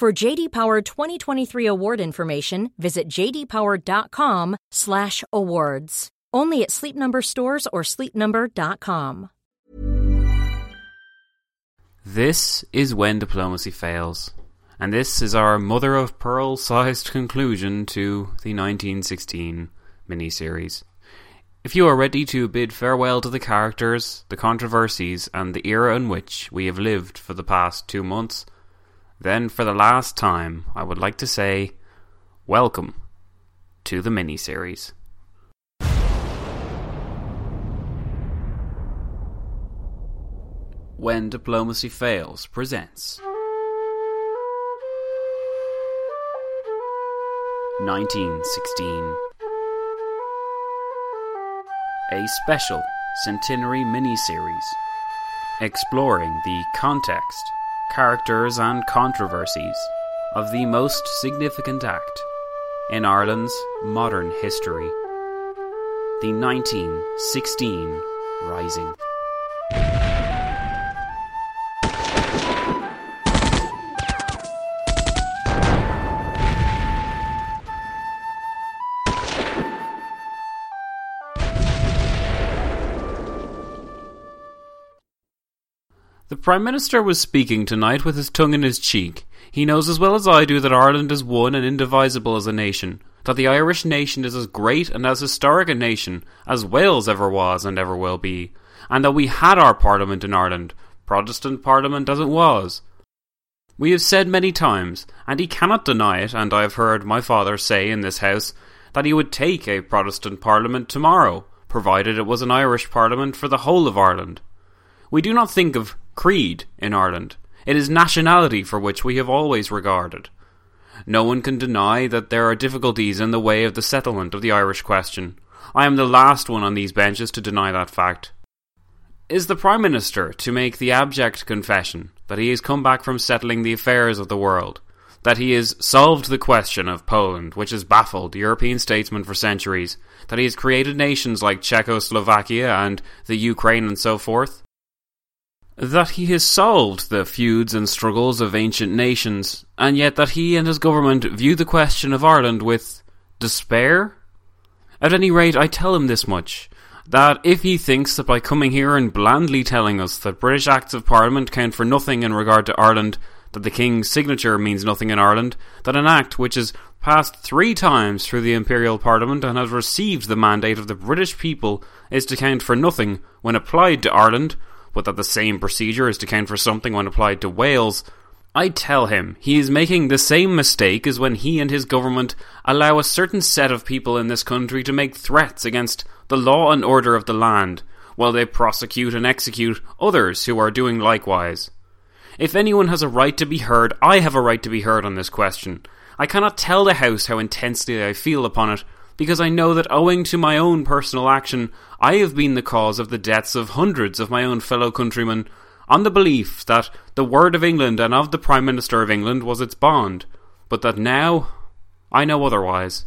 For JD Power 2023 award information, visit jdpower.com/awards. Only at Sleep Number stores or sleepnumber.com. This is when diplomacy fails, and this is our mother of pearl sized conclusion to the 1916 miniseries. If you are ready to bid farewell to the characters, the controversies, and the era in which we have lived for the past two months, then, for the last time, I would like to say, welcome to the miniseries. When Diplomacy Fails presents 1916 A special centenary miniseries exploring the context characters, and controversies of the most significant act in Ireland's modern history the 1916 Rising. Prime Minister was speaking tonight with his tongue in his cheek. He knows as well as I do that Ireland is one and indivisible as a nation, that the Irish nation is as great and as historic a nation as Wales ever was and ever will be, and that we had our Parliament in Ireland, Protestant Parliament as it was. We have said many times, and he cannot deny it, and I have heard my father say in this House, that he would take a Protestant Parliament tomorrow, provided it was an Irish Parliament for the whole of Ireland. We do not think of creed in Ireland. It is nationality for which we have always regarded. No one can deny that there are difficulties in the way of the settlement of the Irish question. I am the last one on these benches to deny that fact. Is the Prime Minister to make the abject confession that he has come back from settling the affairs of the world, that he has solved the question of Poland, which has baffled European statesmen for centuries, that he has created nations like Czechoslovakia and the Ukraine and so forth? That he has solved the feuds and struggles of ancient nations, and yet that he and his government view the question of Ireland with despair? At any rate, I tell him this much that if he thinks that by coming here and blandly telling us that British Acts of Parliament count for nothing in regard to Ireland, that the King's signature means nothing in Ireland, that an Act which has passed three times through the Imperial Parliament and has received the mandate of the British people is to count for nothing when applied to Ireland, but that the same procedure is to count for something when applied to Wales, I tell him he is making the same mistake as when he and his government allow a certain set of people in this country to make threats against the law and order of the land, while they prosecute and execute others who are doing likewise. If anyone has a right to be heard, I have a right to be heard on this question. I cannot tell the House how intensely I feel upon it, because I know that owing to my own personal action, I have been the cause of the deaths of hundreds of my own fellow countrymen, on the belief that the word of England and of the Prime Minister of England was its bond, but that now I know otherwise.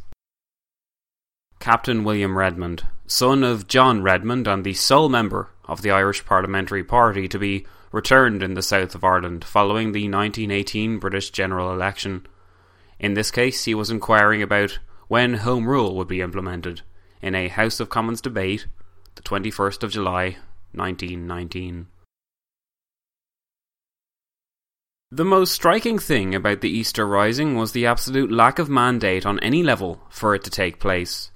Captain William Redmond, son of John Redmond and the sole member of the Irish Parliamentary Party to be returned in the south of Ireland following the 1918 British general election. In this case, he was inquiring about when Home Rule would be implemented in a House of Commons debate the 21st of July 1919. The most striking thing about the Easter Rising was the absolute lack of mandate on any level for it to take place.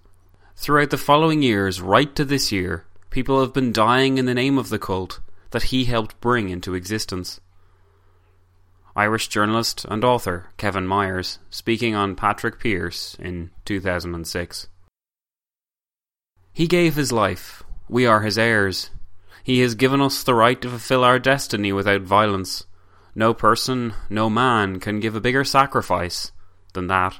Throughout the following years, right to this year, people have been dying in the name of the cult that he helped bring into existence. Irish journalist and author Kevin Myers speaking on Patrick Pearse in 2006. He gave his life. We are his heirs. He has given us the right to fulfill our destiny without violence. No person, no man can give a bigger sacrifice than that.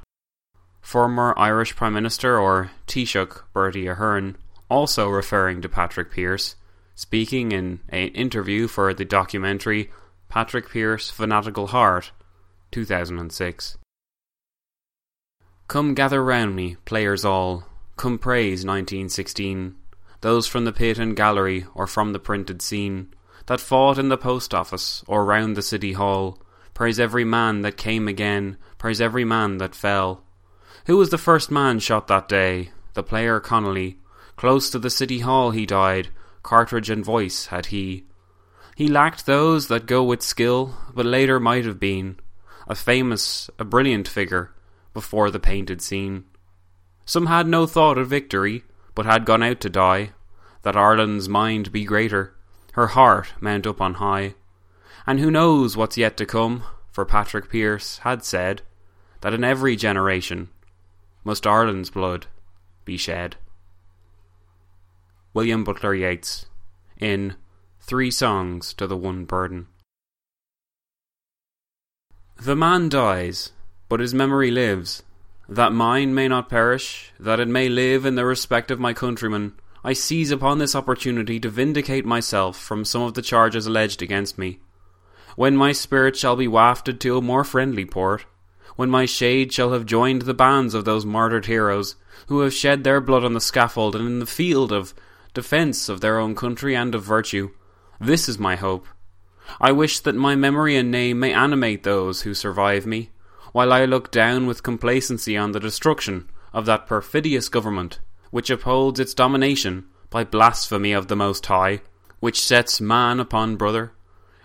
Former Irish Prime Minister or Taoiseach Bertie Ahern, also referring to Patrick Pearse, speaking in an interview for the documentary Patrick Pearse Fanatical Heart, 2006. Come gather round me, players all, come praise 1916, those from the pit and gallery or from the printed scene that fought in the post office or round the city hall. Praise every man that came again, praise every man that fell. Who was the first man shot that day? The player Connolly. Close to the city hall he died, cartridge and voice had he. He lacked those that go with skill, but later might have been a famous, a brilliant figure before the painted scene. Some had no thought of victory, but had gone out to die, that Ireland's mind be greater, her heart mount up on high. And who knows what's yet to come, for Patrick Pearse had said that in every generation must Ireland's blood be shed. William Butler Yeats in Three Songs to the One Burden. The man dies, but his memory lives. That mine may not perish, that it may live in the respect of my countrymen I seize upon this opportunity to vindicate myself from some of the charges alleged against me. When my spirit shall be wafted to a more friendly port, when my shade shall have joined the bands of those martyred heroes who have shed their blood on the scaffold and in the field of defence of their own country and of virtue, this is my hope. I wish that my memory and name may animate those who survive me, while I look down with complacency on the destruction of that perfidious government which upholds its domination by blasphemy of the Most High, which sets man upon brother,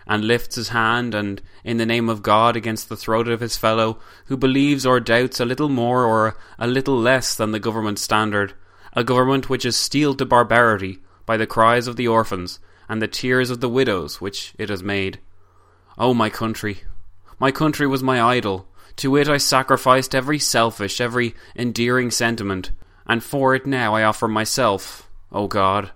and lifts his hand and in the name of God against the throat of his fellow who believes or doubts a little more or a little less than the government standard, a government which is steeled to barbarity by the cries of the orphans and the tears of the widows which it has made. O oh, my country! My country was my idol. To it I sacrificed every selfish, every endearing sentiment, and for it now I offer myself, O God.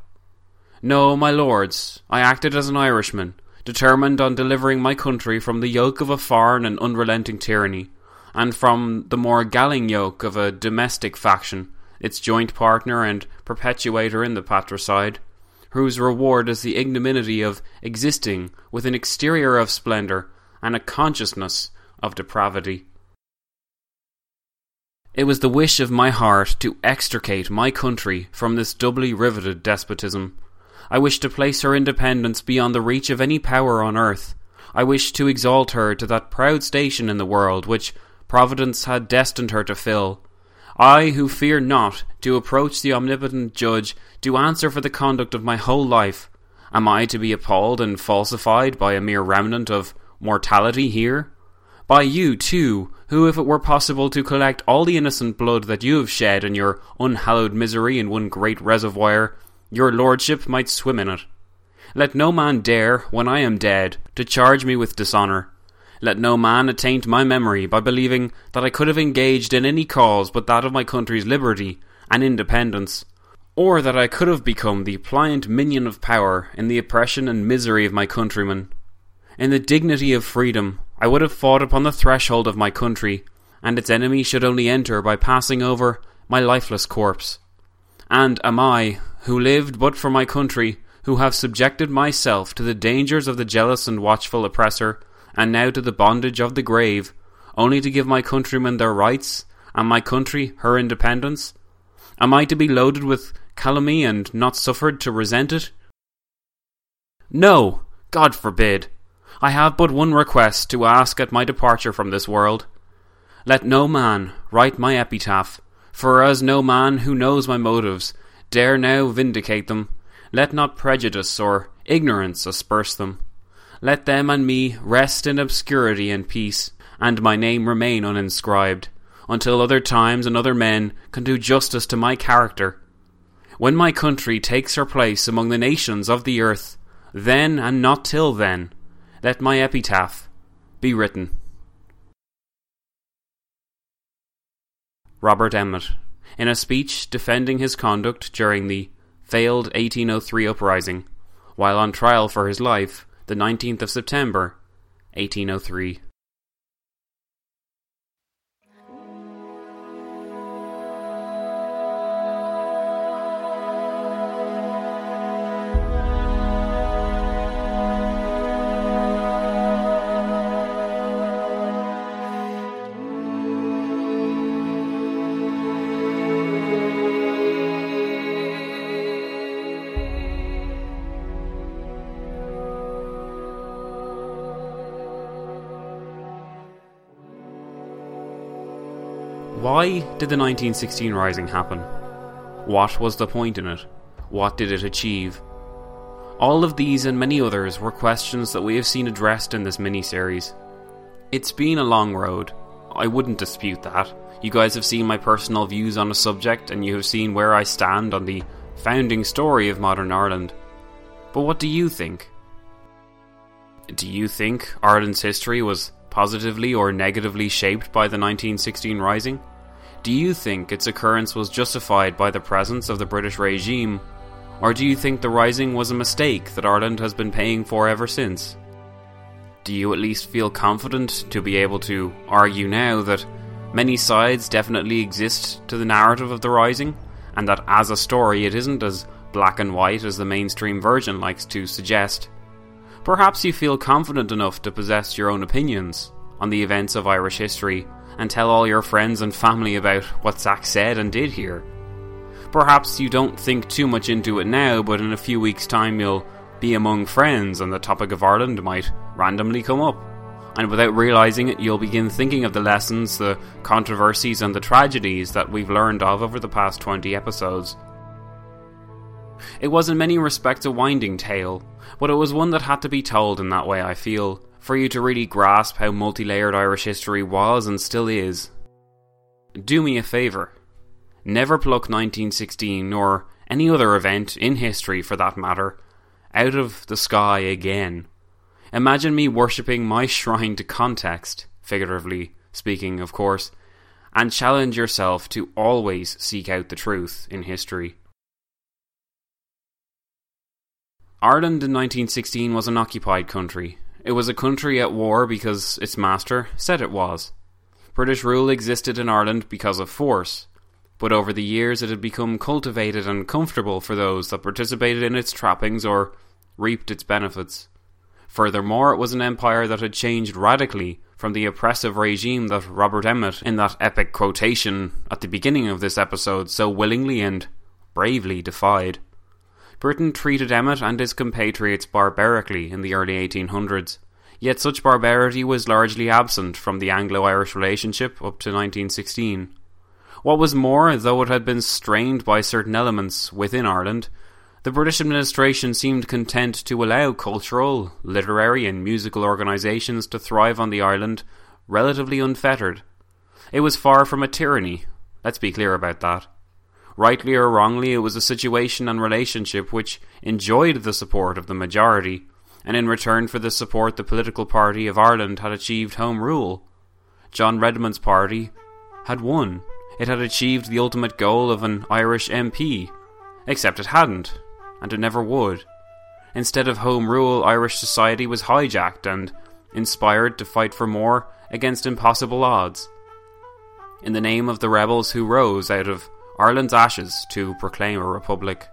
No, my lords, I acted as an Irishman, determined on delivering my country from the yoke of a foreign and unrelenting tyranny, and from the more galling yoke of a domestic faction, its joint partner and perpetuator in the patricide, whose reward is the ignominy of existing with an exterior of splendour and a consciousness of depravity. It was the wish of my heart to extricate my country from this doubly riveted despotism. I wished to place her independence beyond the reach of any power on earth. I wished to exalt her to that proud station in the world which Providence had destined her to fill. I, who fear not to approach the omnipotent judge to answer for the conduct of my whole life, am I to be appalled and falsified by a mere remnant of mortality here? By you, too, who, if it were possible to collect all the innocent blood that you have shed in your unhallowed misery in one great reservoir, your lordship might swim in it. Let no man dare, when I am dead, to charge me with dishonour. Let no man attaint my memory by believing that I could have engaged in any cause but that of my country's liberty and independence, or that I could have become the pliant minion of power in the oppression and misery of my countrymen. In the dignity of freedom, I would have fought upon the threshold of my country, and its enemy should only enter by passing over my lifeless corpse. And am I, who lived but for my country, who have subjected myself to the dangers of the jealous and watchful oppressor, and now to the bondage of the grave, only to give my countrymen their rights, and my country her independence? Am I to be loaded with calumny and not suffered to resent it? No, God forbid! I have but one request to ask at my departure from this world. Let no man write my epitaph, for as no man who knows my motives dare now vindicate them, let not prejudice or ignorance asperse them. Let them and me rest in obscurity and peace, and my name remain uninscribed, until other times and other men can do justice to my character. When my country takes her place among the nations of the earth, then and not till then, let my epitaph be written. Robert Emmet, in a speech defending his conduct during the failed 1803 uprising, while on trial for his life, the 19th of September, 1803. Why did the 1916 Rising happen? What was the point in it? What did it achieve? All of these and many others were questions that we have seen addressed in this mini-series. It's been a long road. I wouldn't dispute that. You guys have seen my personal views on a subject and you have seen where I stand on the founding story of modern Ireland. But what do you think? Do you think Ireland's history was positively or negatively shaped by the 1916 Rising? Do you think its occurrence was justified by the presence of the British regime? Or do you think the Rising was a mistake that Ireland has been paying for ever since? Do you at least feel confident to be able to argue now that many sides definitely exist to the narrative of the Rising, and that as a story it isn't as black and white as the mainstream version likes to suggest? Perhaps you feel confident enough to possess your own opinions on the events of Irish history and tell all your friends and family about what Zach said and did here. Perhaps you don't think too much into it now, but in a few weeks' time you'll be among friends and the topic of Ireland might randomly come up. And without realizing it, you'll begin thinking of the lessons, the controversies, and the tragedies that we've learned of over the past 20 episodes. It was in many respects a winding tale, but it was one that had to be told in that way, I feel, for you to really grasp how multi layered Irish history was and still is. Do me a favour. Never pluck 1916 or any other event in history for that matter out of the sky again. Imagine me worshipping my shrine to context, figuratively speaking, of course, and challenge yourself to always seek out the truth in history. Ireland in 1916 was an occupied country. It was a country at war because its master said it was. British rule existed in Ireland because of force, but over the years it had become cultivated and comfortable for those that participated in its trappings or reaped its benefits. Furthermore, it was an empire that had changed radically from the oppressive regime that Robert Emmet, in that epic quotation at the beginning of this episode, so willingly and bravely defied. Britain treated Emmet and his compatriots barbarically in the early 1800s, yet such barbarity was largely absent from the Anglo Irish relationship up to 1916. What was more, though it had been strained by certain elements within Ireland, the British administration seemed content to allow cultural, literary, and musical organisations to thrive on the island relatively unfettered. It was far from a tyranny, let's be clear about that. Rightly or wrongly, it was a situation and relationship which enjoyed the support of the majority, and in return for this support, the political party of Ireland had achieved Home Rule. John Redmond's party had won. It had achieved the ultimate goal of an Irish MP. Except it hadn't, and it never would. Instead of Home Rule, Irish society was hijacked and inspired to fight for more against impossible odds. In the name of the rebels who rose out of Ireland's ashes to proclaim a republic.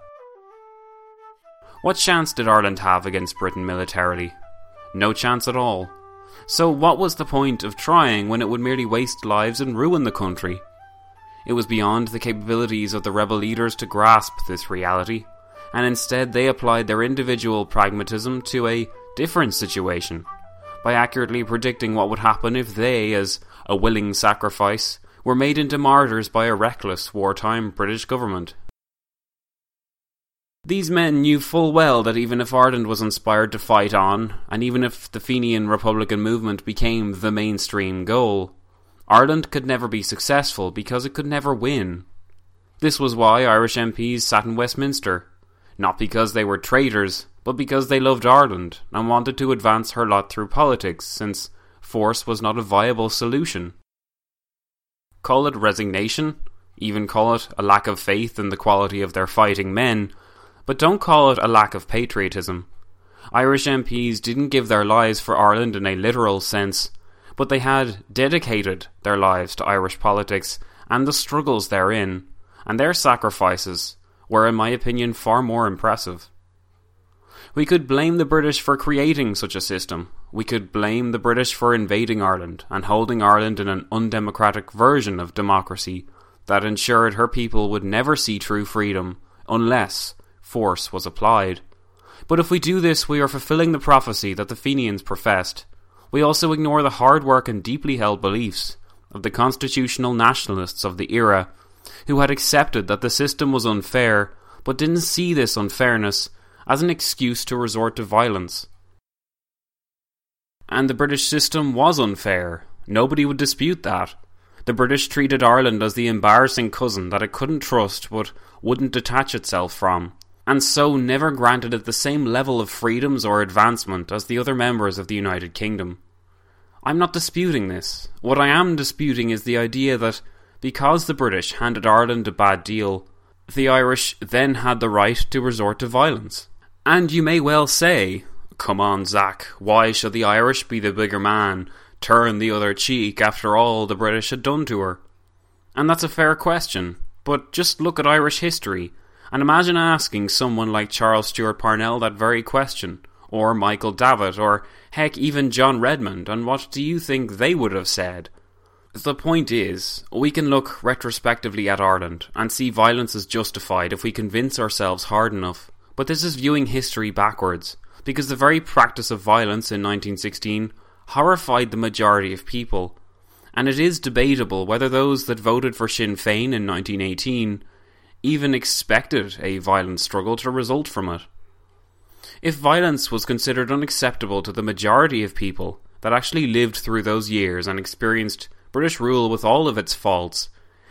What chance did Ireland have against Britain militarily? No chance at all. So, what was the point of trying when it would merely waste lives and ruin the country? It was beyond the capabilities of the rebel leaders to grasp this reality, and instead they applied their individual pragmatism to a different situation by accurately predicting what would happen if they, as a willing sacrifice, were made into martyrs by a reckless wartime British government. These men knew full well that even if Ireland was inspired to fight on, and even if the Fenian Republican movement became the mainstream goal, Ireland could never be successful because it could never win. This was why Irish MPs sat in Westminster, not because they were traitors, but because they loved Ireland and wanted to advance her lot through politics, since force was not a viable solution. Call it resignation, even call it a lack of faith in the quality of their fighting men, but don't call it a lack of patriotism. Irish MPs didn't give their lives for Ireland in a literal sense, but they had dedicated their lives to Irish politics and the struggles therein, and their sacrifices were, in my opinion, far more impressive. We could blame the British for creating such a system. We could blame the British for invading Ireland and holding Ireland in an undemocratic version of democracy that ensured her people would never see true freedom unless force was applied. But if we do this, we are fulfilling the prophecy that the Fenians professed. We also ignore the hard work and deeply held beliefs of the constitutional nationalists of the era, who had accepted that the system was unfair, but didn't see this unfairness as an excuse to resort to violence. And the British system was unfair. Nobody would dispute that. The British treated Ireland as the embarrassing cousin that it couldn't trust but wouldn't detach itself from and so never granted it the same level of freedoms or advancement as the other members of the United Kingdom. I'm not disputing this. What I am disputing is the idea that because the British handed Ireland a bad deal, the Irish then had the right to resort to violence. And you may well say, Come on, Zach, why should the Irish be the bigger man, turn the other cheek after all the British had done to her? And that's a fair question, but just look at Irish history and imagine asking someone like Charles Stewart Parnell that very question, or Michael Davitt, or heck, even John Redmond, and what do you think they would have said? The point is, we can look retrospectively at Ireland and see violence is justified if we convince ourselves hard enough. But this is viewing history backwards, because the very practice of violence in 1916 horrified the majority of people. And it is debatable whether those that voted for Sinn Féin in 1918 even expected a violent struggle to result from it. If violence was considered unacceptable to the majority of people that actually lived through those years and experienced British rule with all of its faults,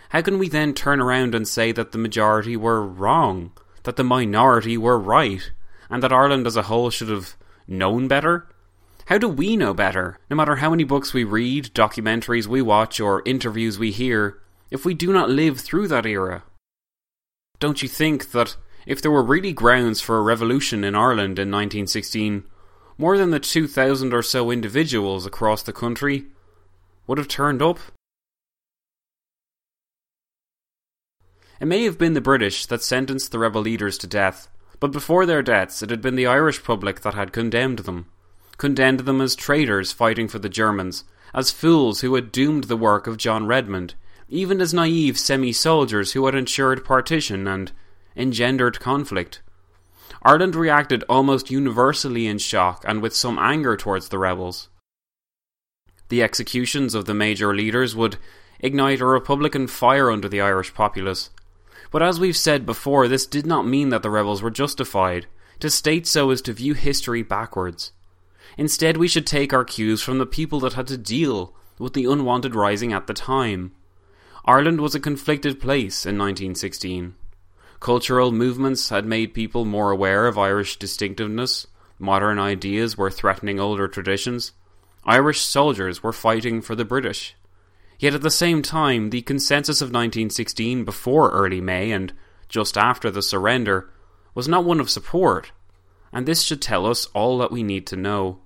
how can we then turn around and say that the majority were wrong, that the minority were right, and that Ireland as a whole should have known better? How do we know better, no matter how many books we read, documentaries we watch, or interviews we hear, if we do not live through that era? don't you think that if there were really grounds for a revolution in Ireland in 1916, more than the 2,000 or so individuals across the country would have turned up? It may have been the British that sentenced the rebel leaders to death, but before their deaths it had been the Irish public that had condemned them. Condemned them as traitors fighting for the Germans, as fools who had doomed the work of John Redmond, even as naive semi soldiers who had ensured partition and engendered conflict. Ireland reacted almost universally in shock and with some anger towards the rebels. The executions of the major leaders would ignite a republican fire under the Irish populace. But as we've said before, this did not mean that the rebels were justified. To state so is to view history backwards. Instead, we should take our cues from the people that had to deal with the unwanted rising at the time. Ireland was a conflicted place in 1916. Cultural movements had made people more aware of Irish distinctiveness, modern ideas were threatening older traditions, Irish soldiers were fighting for the British. Yet at the same time, the consensus of 1916 before early May and just after the surrender was not one of support, and this should tell us all that we need to know.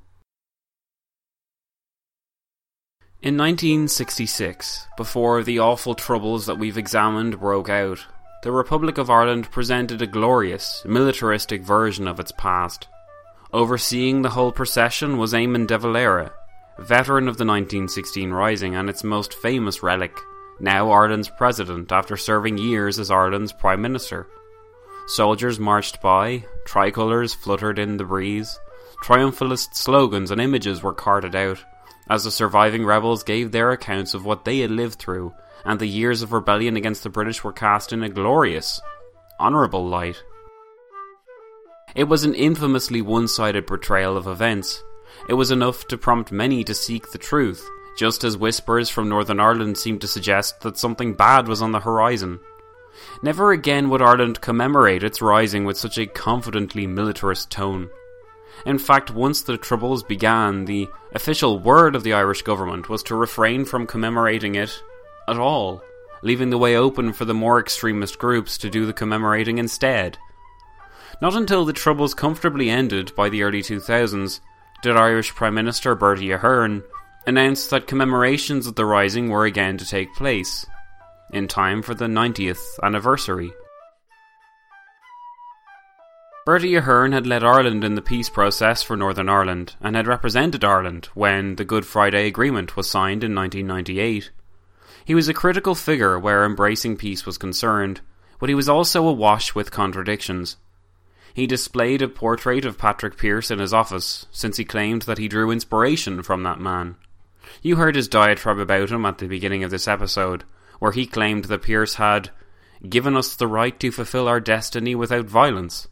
In 1966, before the awful troubles that we've examined broke out, the Republic of Ireland presented a glorious, militaristic version of its past. Overseeing the whole procession was Eamon de Valera, veteran of the 1916 Rising and its most famous relic, now Ireland's president after serving years as Ireland's Prime Minister. Soldiers marched by, tricolours fluttered in the breeze, triumphalist slogans and images were carted out as the surviving rebels gave their accounts of what they had lived through, and the years of rebellion against the British were cast in a glorious, honourable light. It was an infamously one sided portrayal of events. It was enough to prompt many to seek the truth, just as whispers from Northern Ireland seemed to suggest that something bad was on the horizon. Never again would Ireland commemorate its rising with such a confidently militarist tone. In fact, once the Troubles began, the official word of the Irish government was to refrain from commemorating it at all, leaving the way open for the more extremist groups to do the commemorating instead. Not until the Troubles comfortably ended by the early 2000s did Irish Prime Minister Bertie Ahern announce that commemorations of the Rising were again to take place, in time for the 90th anniversary. Bertie Ahern had led Ireland in the peace process for Northern Ireland and had represented Ireland when the Good Friday Agreement was signed in 1998. He was a critical figure where embracing peace was concerned, but he was also awash with contradictions. He displayed a portrait of Patrick Pearse in his office, since he claimed that he drew inspiration from that man. You heard his diatribe about him at the beginning of this episode, where he claimed that Pearse had given us the right to fulfill our destiny without violence.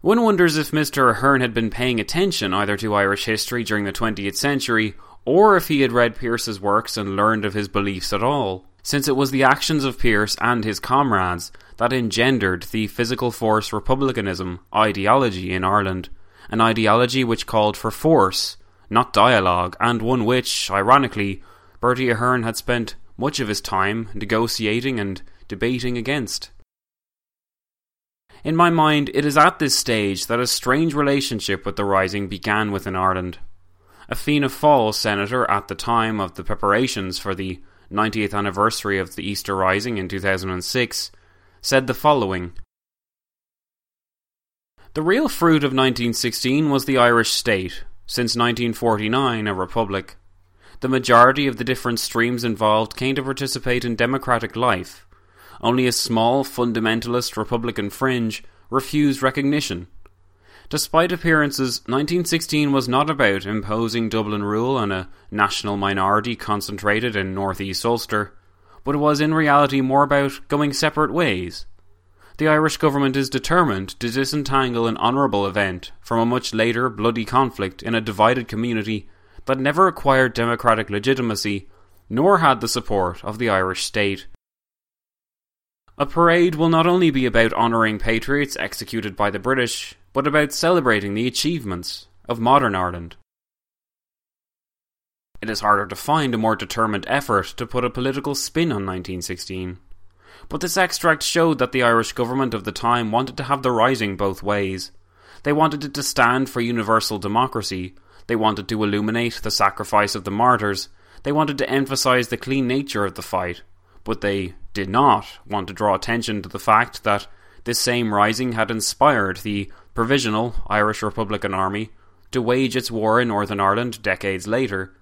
One wonders if Mr. Ahern had been paying attention either to Irish history during the 20th century or if he had read Pearse's works and learned of his beliefs at all since it was the actions of Pearse and his comrades that engendered the physical force republicanism ideology in Ireland, an ideology which called for force, not dialogue, and one which, ironically, Bertie Ahern had spent much of his time negotiating and debating against. In my mind, it is at this stage that a strange relationship with the Rising began within Ireland. A Fianna Fáil senator at the time of the preparations for the 90th anniversary of the Easter Rising in 2006, said the following The real fruit of 1916 was the Irish state, since 1949 a republic. The majority of the different streams involved came to participate in democratic life. Only a small fundamentalist Republican fringe refused recognition. Despite appearances, 1916 was not about imposing Dublin rule on a national minority concentrated in northeast Ulster, but was in reality more about going separate ways. The Irish government is determined to disentangle an honourable event from a much later bloody conflict in a divided community that never acquired democratic legitimacy nor had the support of the Irish state. A parade will not only be about honouring patriots executed by the British, but about celebrating the achievements of modern Ireland. It is harder to find a more determined effort to put a political spin on 1916. But this extract showed that the Irish government of the time wanted to have the rising both ways. They wanted it to stand for universal democracy, they wanted to illuminate the sacrifice of the martyrs, they wanted to emphasise the clean nature of the fight, but they did not want to draw attention to the fact that this same rising had inspired the Provisional Irish Republican Army to wage its war in Northern Ireland decades later.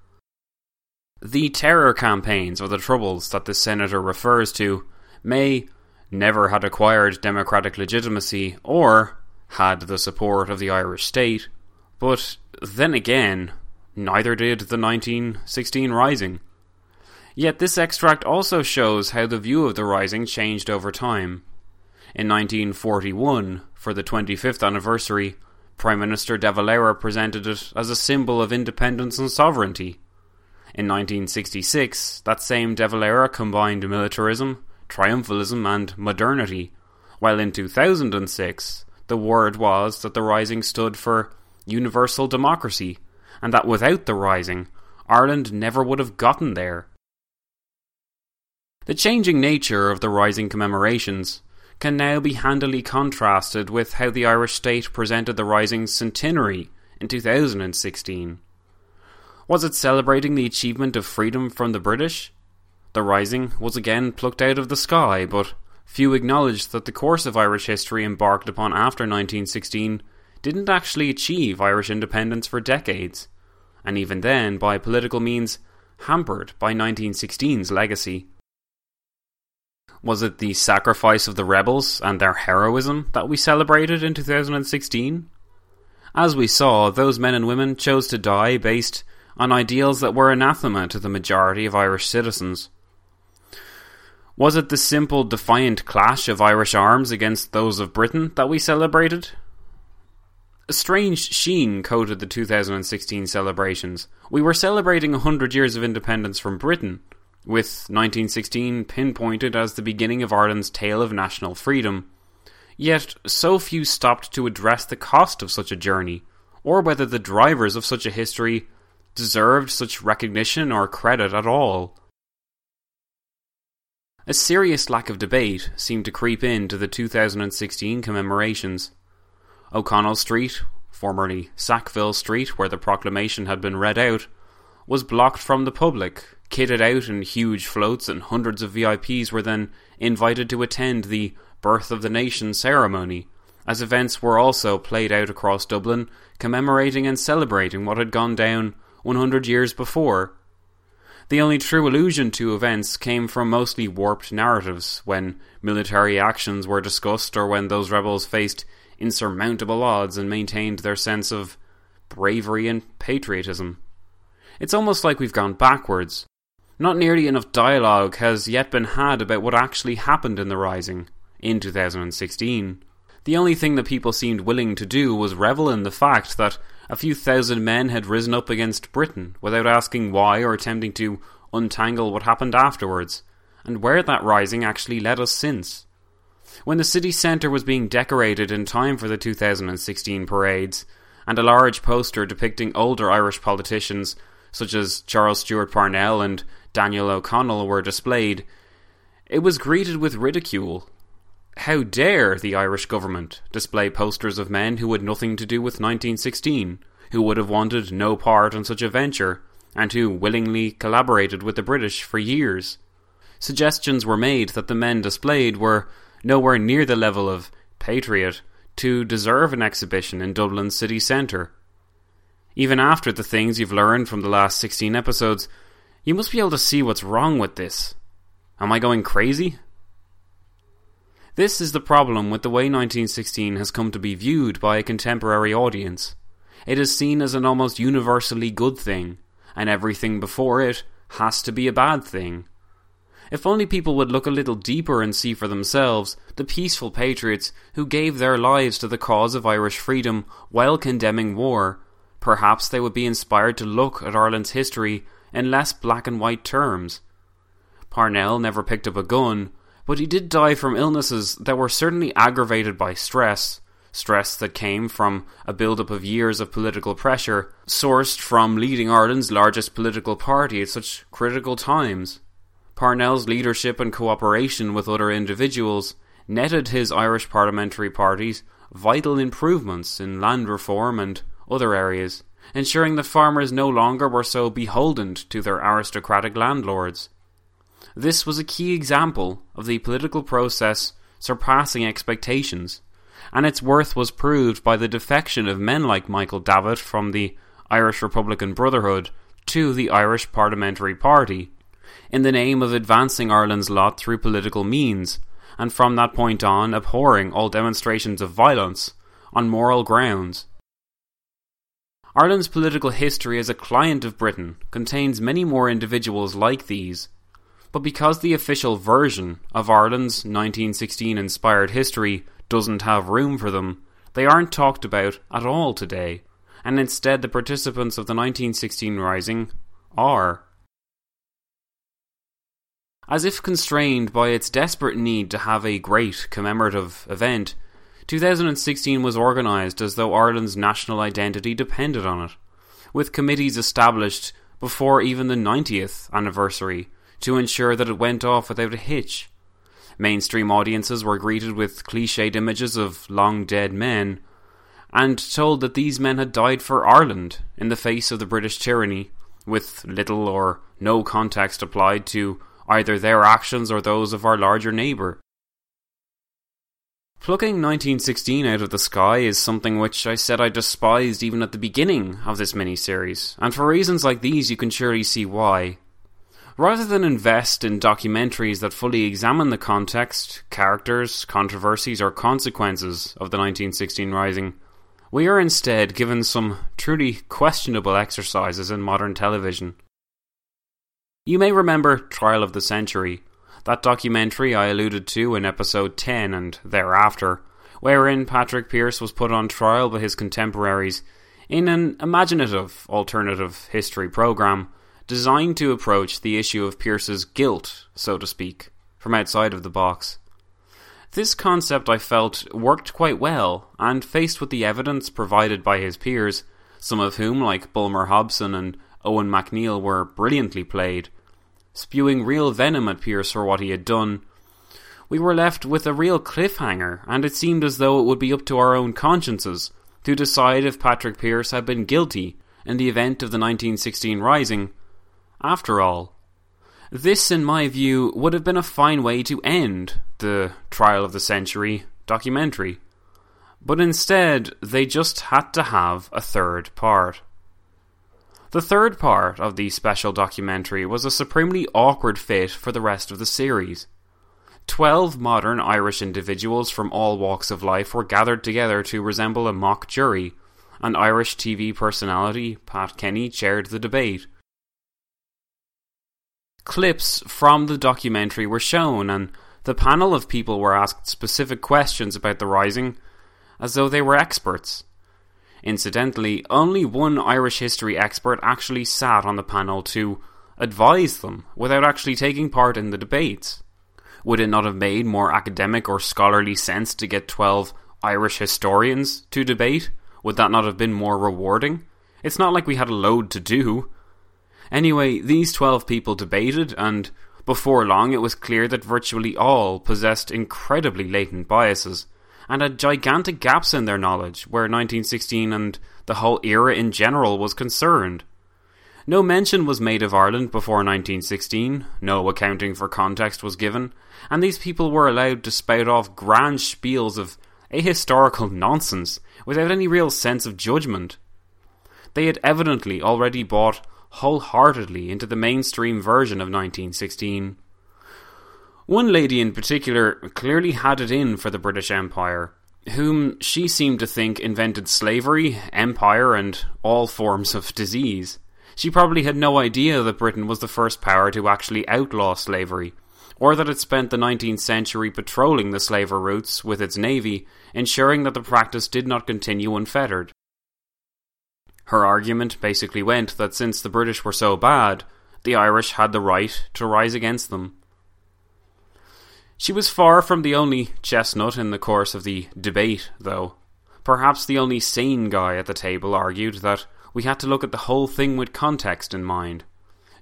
The terror campaigns or the troubles that the senator refers to may never had acquired democratic legitimacy or had the support of the Irish state, but then again, neither did the 1916 Rising. Yet this extract also shows how the view of the Rising changed over time. In 1941, for the 25th anniversary, Prime Minister De Valera presented it as a symbol of independence and sovereignty. In 1966, that same De Valera combined militarism, triumphalism, and modernity, while in 2006, the word was that the Rising stood for universal democracy, and that without the Rising, Ireland never would have gotten there. The changing nature of the Rising commemorations can now be handily contrasted with how the Irish state presented the Rising centenary in 2016. Was it celebrating the achievement of freedom from the British? The Rising was again plucked out of the sky, but few acknowledged that the course of Irish history embarked upon after 1916 didn't actually achieve Irish independence for decades, and even then, by political means, hampered by 1916's legacy. Was it the sacrifice of the rebels and their heroism that we celebrated in 2016? As we saw, those men and women chose to die based on ideals that were anathema to the majority of Irish citizens. Was it the simple defiant clash of Irish arms against those of Britain that we celebrated? A strange sheen coated the 2016 celebrations. We were celebrating 100 years of independence from Britain, with 1916 pinpointed as the beginning of Ireland's tale of national freedom. Yet so few stopped to address the cost of such a journey, or whether the drivers of such a history deserved such recognition or credit at all. A serious lack of debate seemed to creep into the 2016 commemorations. O'Connell Street, formerly Sackville Street, where the proclamation had been read out, was blocked from the public, kitted out in huge floats, and hundreds of VIPs were then invited to attend the Birth of the Nation ceremony, as events were also played out across Dublin, commemorating and celebrating what had gone down 100 years before. The only true allusion to events came from mostly warped narratives when military actions were discussed or when those rebels faced insurmountable odds and maintained their sense of bravery and patriotism. It's almost like we've gone backwards. Not nearly enough dialogue has yet been had about what actually happened in the Rising in 2016. The only thing that people seemed willing to do was revel in the fact that a few thousand men had risen up against Britain without asking why or attempting to untangle what happened afterwards, and where that rising actually led us since. When the city centre was being decorated in time for the 2016 parades, and a large poster depicting older Irish politicians such as Charles Stewart Parnell and Daniel O'Connell were displayed, it was greeted with ridicule. How dare the Irish government display posters of men who had nothing to do with 1916, who would have wanted no part in such a venture, and who willingly collaborated with the British for years? Suggestions were made that the men displayed were nowhere near the level of patriot to deserve an exhibition in Dublin's city centre. Even after the things you've learned from the last 16 episodes, you must be able to see what's wrong with this. Am I going crazy? This is the problem with the way 1916 has come to be viewed by a contemporary audience. It is seen as an almost universally good thing, and everything before it has to be a bad thing. If only people would look a little deeper and see for themselves the peaceful patriots who gave their lives to the cause of Irish freedom while condemning war, perhaps they would be inspired to look at Ireland's history in less black and white terms. Parnell never picked up a gun, but he did die from illnesses that were certainly aggravated by stress. Stress that came from a build-up of years of political pressure, sourced from leading Ireland's largest political party at such critical times. Parnell's leadership and cooperation with other individuals netted his Irish parliamentary parties vital improvements in land reform and other areas, ensuring that farmers no longer were so beholden to their aristocratic landlords. This was a key example of the political process surpassing expectations, and its worth was proved by the defection of men like Michael Davitt from the Irish Republican Brotherhood to the Irish Parliamentary Party, in the name of advancing Ireland's lot through political means, and from that point on abhorring all demonstrations of violence on moral grounds. Ireland's political history as a client of Britain contains many more individuals like these, but because the official version of Ireland's 1916 inspired history doesn't have room for them, they aren't talked about at all today, and instead the participants of the 1916 Rising are. As if constrained by its desperate need to have a great commemorative event, 2016 was organised as though Ireland's national identity depended on it, with committees established before even the 90th anniversary to ensure that it went off without a hitch. Mainstream audiences were greeted with cliched images of long dead men, and told that these men had died for Ireland in the face of the British tyranny, with little or no context applied to either their actions or those of our larger neighbour. Plucking 1916 out of the sky is something which I said I despised even at the beginning of this mini-series, and for reasons like these you can surely see why. Rather than invest in documentaries that fully examine the context, characters, controversies, or consequences of the 1916 Rising, we are instead given some truly questionable exercises in modern television. You may remember Trial of the Century, That documentary I alluded to in episode 10 and thereafter, wherein Patrick Pearse was put on trial by his contemporaries in an imaginative alternative history program designed to approach the issue of Pearse's guilt, so to speak, from outside of the box. This concept, I felt, worked quite well, and faced with the evidence provided by his peers, some of whom, like Bulmer Hobson and Eoin MacNeill, were brilliantly played, spewing real venom at Pearse for what he had done, we were left with a real cliffhanger, and it seemed as though it would be up to our own consciences to decide if Patrick Pearse had been guilty in the event of the 1916 Rising. After all, this, in my view, would have been a fine way to end the Trial of the Century documentary. But instead, they just had to have a third part. The third part of the special documentary was a supremely awkward fit for the rest of the series. Twelve modern Irish individuals from all walks of life were gathered together to resemble a mock jury, and Irish TV personality Pat Kenny chaired the debate. Clips from the documentary were shown, and the panel of people were asked specific questions about the Rising, as though they were experts. Incidentally, only one Irish history expert actually sat on the panel to advise them without actually taking part in the debates. Would it not have made more academic or scholarly sense to get 12 Irish historians to debate? Would that not have been more rewarding? It's not like we had a load to do. Anyway, these 12 people debated, and before long it was clear that virtually all possessed incredibly latent biases and had gigantic gaps in their knowledge where 1916 and the whole era in general was concerned. No mention was made of Ireland before 1916, no accounting for context was given, and these people were allowed to spout off grand spiels of ahistorical nonsense without any real sense of judgment. They had evidently already bought wholeheartedly into the mainstream version of 1916. One lady in particular clearly had it in for the British Empire, whom she seemed to think invented slavery, empire, and all forms of disease. She probably had no idea that Britain was the first power to actually outlaw slavery, or that it spent the 19th century patrolling the slaver routes with its navy, ensuring that the practice did not continue unfettered. Her argument basically went that since the British were so bad, the Irish had the right to rise against them. She was far from the only chestnut in the course of the debate, though. Perhaps the only sane guy at the table argued that we had to look at the whole thing with context in mind.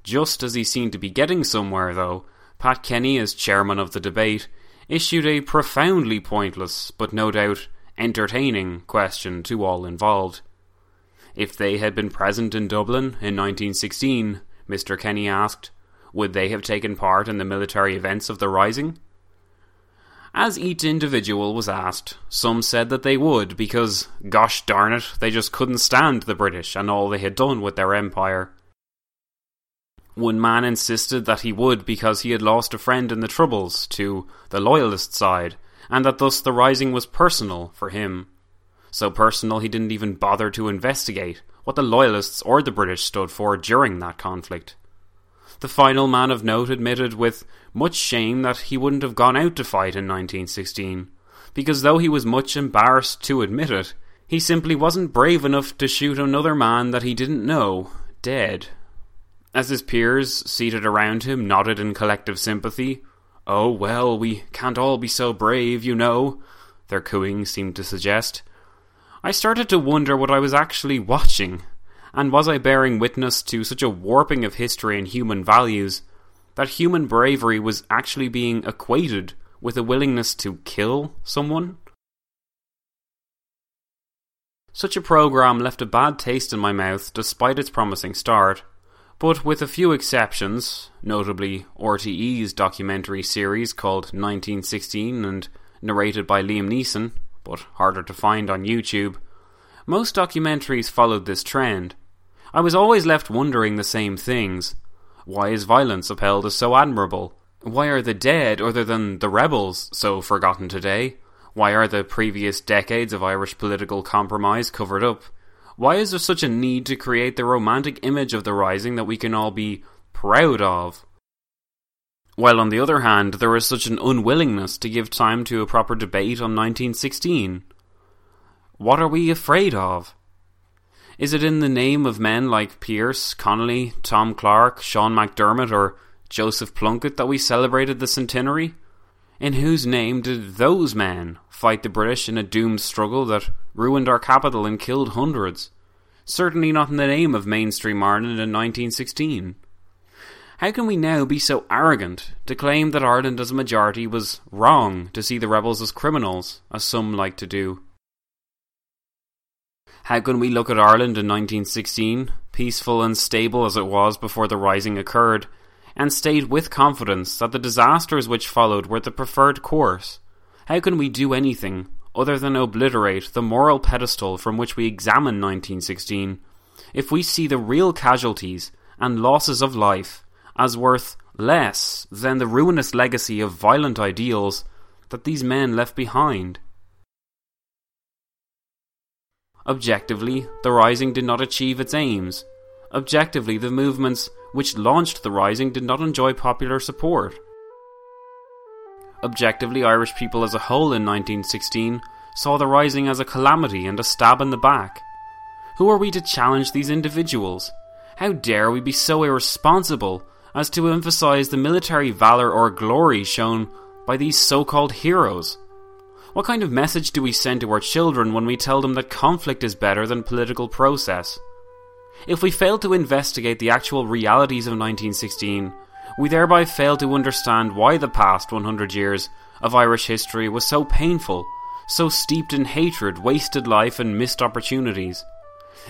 Just as he seemed to be getting somewhere, though, Pat Kenny, as chairman of the debate, issued a profoundly pointless, but no doubt entertaining, question to all involved. If they had been present in Dublin in 1916, Mr. Kenny asked, would they have taken part in the military events of the Rising? As each individual was asked, some said that they would because, gosh darn it, they just couldn't stand the British and all they had done with their empire. One man insisted that he would because he had lost a friend in the Troubles to the Loyalist side, and that thus the Rising was personal for him so personal he didn't even bother to investigate what the Loyalists or the British stood for during that conflict. The final man of note admitted with much shame that he wouldn't have gone out to fight in 1916, because though he was much embarrassed to admit it, he simply wasn't brave enough to shoot another man that he didn't know dead. As his peers, seated around him, nodded in collective sympathy, Oh, well, we can't all be so brave, you know, their cooing seemed to suggest. I started to wonder what I was actually watching, and was I bearing witness to such a warping of history and human values that human bravery was actually being equated with a willingness to kill someone? Such a program left a bad taste in my mouth despite its promising start, but with a few exceptions, notably RTE's documentary series called 1916 and narrated by Liam Neeson, but harder to find on YouTube. Most documentaries followed this trend. I was always left wondering the same things. Why is violence upheld as so admirable? Why are the dead, other than the rebels, so forgotten today? Why are the previous decades of Irish political compromise covered up? Why is there such a need to create the romantic image of the Rising that we can all be proud of? while on the other hand there is such an unwillingness to give time to a proper debate on 1916. What are we afraid of? Is it in the name of men like Pearse, Connolly, Tom Clarke, Sean MacDermott, or Joseph Plunkett that we celebrated the centenary? In whose name did those men fight the British in a doomed struggle that ruined our capital and killed hundreds? Certainly not in the name of mainstream Ireland in 1916. How can we now be so arrogant to claim that Ireland as a majority was wrong to see the rebels as criminals, as some like to do? How can we look at Ireland in 1916, peaceful and stable as it was before the rising occurred, and state with confidence that the disasters which followed were the preferred course? How can we do anything other than obliterate the moral pedestal from which we examine 1916 if we see the real casualties and losses of life as worth less than the ruinous legacy of violent ideals that these men left behind. Objectively, the Rising did not achieve its aims. Objectively, the movements which launched the Rising did not enjoy popular support. Objectively, Irish people as a whole in 1916 saw the Rising as a calamity and a stab in the back. Who are we to challenge these individuals? How dare we be so irresponsible as to emphasize the military valor or glory shown by these so called heroes. What kind of message do we send to our children when we tell them that conflict is better than political process? If we fail to investigate the actual realities of 1916, we thereby fail to understand why the past 100 years of Irish history was so painful, so steeped in hatred, wasted life, and missed opportunities.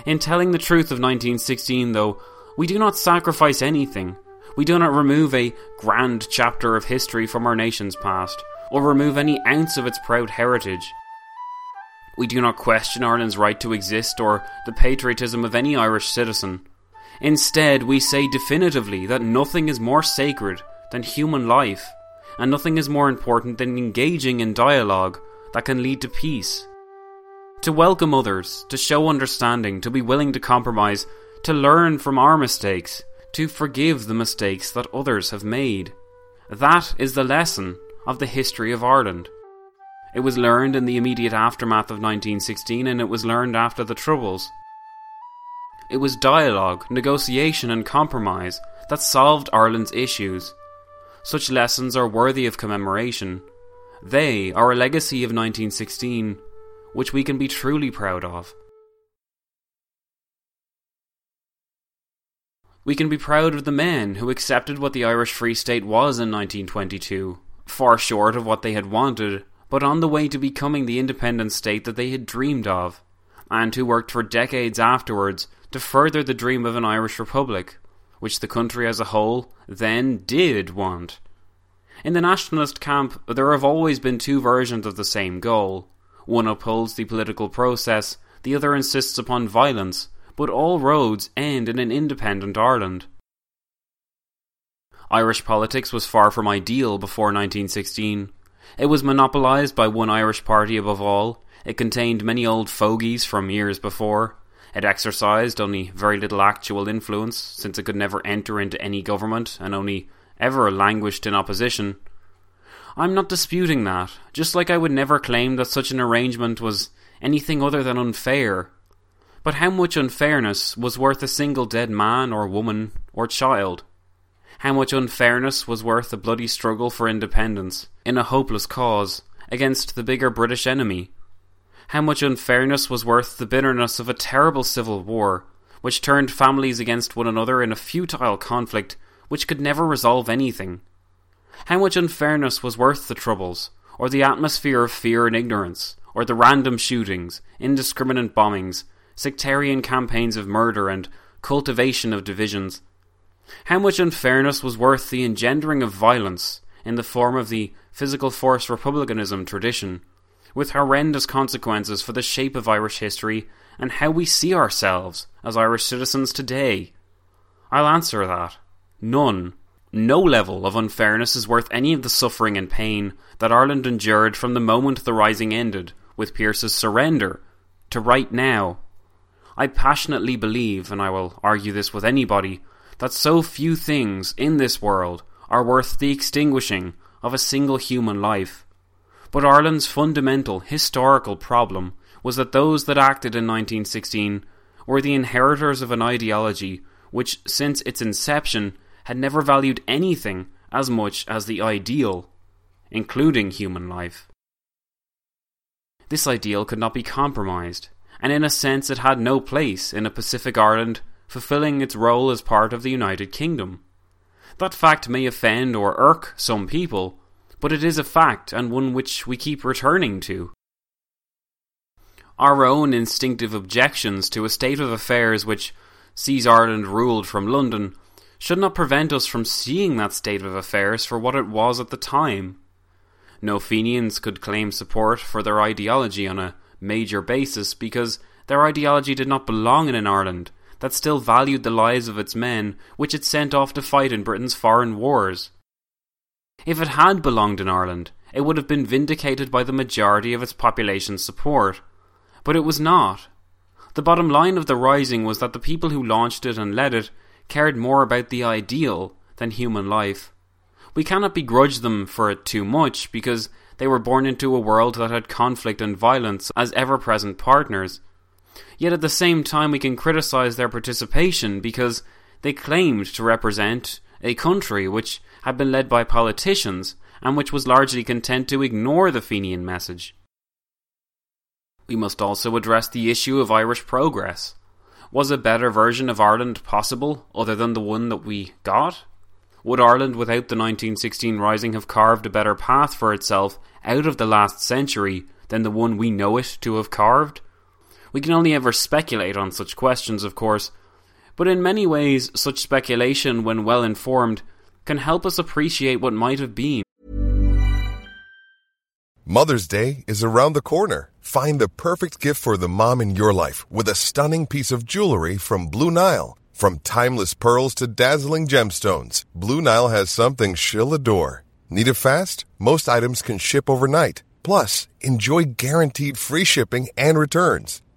In telling the truth of 1916, though, we do not sacrifice anything, we do not remove a grand chapter of history from our nation's past, or remove any ounce of its proud heritage. We do not question Ireland's right to exist or the patriotism of any Irish citizen. Instead, we say definitively that nothing is more sacred than human life, and nothing is more important than engaging in dialogue that can lead to peace. To welcome others, to show understanding, to be willing to compromise, to learn from our mistakes, to forgive the mistakes that others have made. That is the lesson of the history of Ireland. It was learned in the immediate aftermath of 1916 and it was learned after the Troubles. It was dialogue, negotiation, and compromise that solved Ireland's issues. Such lessons are worthy of commemoration. They are a legacy of 1916, which we can be truly proud of. We can be proud of the men who accepted what the Irish Free State was in 1922, far short of what they had wanted, but on the way to becoming the independent state that they had dreamed of, and who worked for decades afterwards to further the dream of an Irish Republic, which the country as a whole then did want. In the nationalist camp, there have always been two versions of the same goal. One upholds the political process, the other insists upon violence, but all roads end in an independent Ireland. Irish politics was far from ideal before 1916. It was monopolised by one Irish party above all. It contained many old fogies from years before. It exercised only very little actual influence, since it could never enter into any government and only ever languished in opposition. I'm not disputing that, just like I would never claim that such an arrangement was anything other than unfair but how much unfairness was worth a single dead man or woman or child? How much unfairness was worth a bloody struggle for independence in a hopeless cause against the bigger British enemy? How much unfairness was worth the bitterness of a terrible civil war, which turned families against one another in a futile conflict which could never resolve anything? How much unfairness was worth the troubles, or the atmosphere of fear and ignorance, or the random shootings, indiscriminate bombings, sectarian campaigns of murder, and cultivation of divisions. How much unfairness was worth the engendering of violence in the form of the physical force republicanism tradition, with horrendous consequences for the shape of Irish history and how we see ourselves as Irish citizens today? I'll answer that. None. No level of unfairness is worth any of the suffering and pain that Ireland endured from the moment the Rising ended, with Pearse's surrender, to right now. I passionately believe, and I will argue this with anybody, that so few things in this world are worth the extinguishing of a single human life. But Ireland's fundamental historical problem was that those that acted in 1916 were the inheritors of an ideology which, since its inception, had never valued anything as much as the ideal, including human life. This ideal could not be compromised, and in a sense it had no place in a Pacific Ireland fulfilling its role as part of the United Kingdom. That fact may offend or irk some people, but it is a fact and one which we keep returning to. Our own instinctive objections to a state of affairs which sees Ireland ruled from London should not prevent us from seeing that state of affairs for what it was at the time. No Fenians could claim support for their ideology on a major basis because their ideology did not belong in an Ireland that still valued the lives of its men, which it sent off to fight in Britain's foreign wars. If it had belonged in Ireland, it would have been vindicated by the majority of its population's support. But it was not. The bottom line of the Rising was that the people who launched it and led it cared more about the ideal than human life. We cannot begrudge them for it too much because they were born into a world that had conflict and violence as ever present partners. Yet at the same time, we can criticize their participation because they claimed to represent a country which had been led by politicians and which was largely content to ignore the Fenian message. We must also address the issue of Irish progress. Was a better version of Ireland possible other than the one that we got? Would Ireland without the 1916 Rising have carved a better path for itself out of the last century than the one we know it to have carved? We can only ever speculate on such questions, of course, but in many ways, such speculation, when well informed, can help us appreciate what might have been. Mother's Day is around the corner. Find the perfect gift for the mom in your life with a stunning piece of jewelry from Blue Nile. From timeless pearls to dazzling gemstones, Blue Nile has something she'll adore. Need it fast? Most items can ship overnight. Plus, enjoy guaranteed free shipping and returns.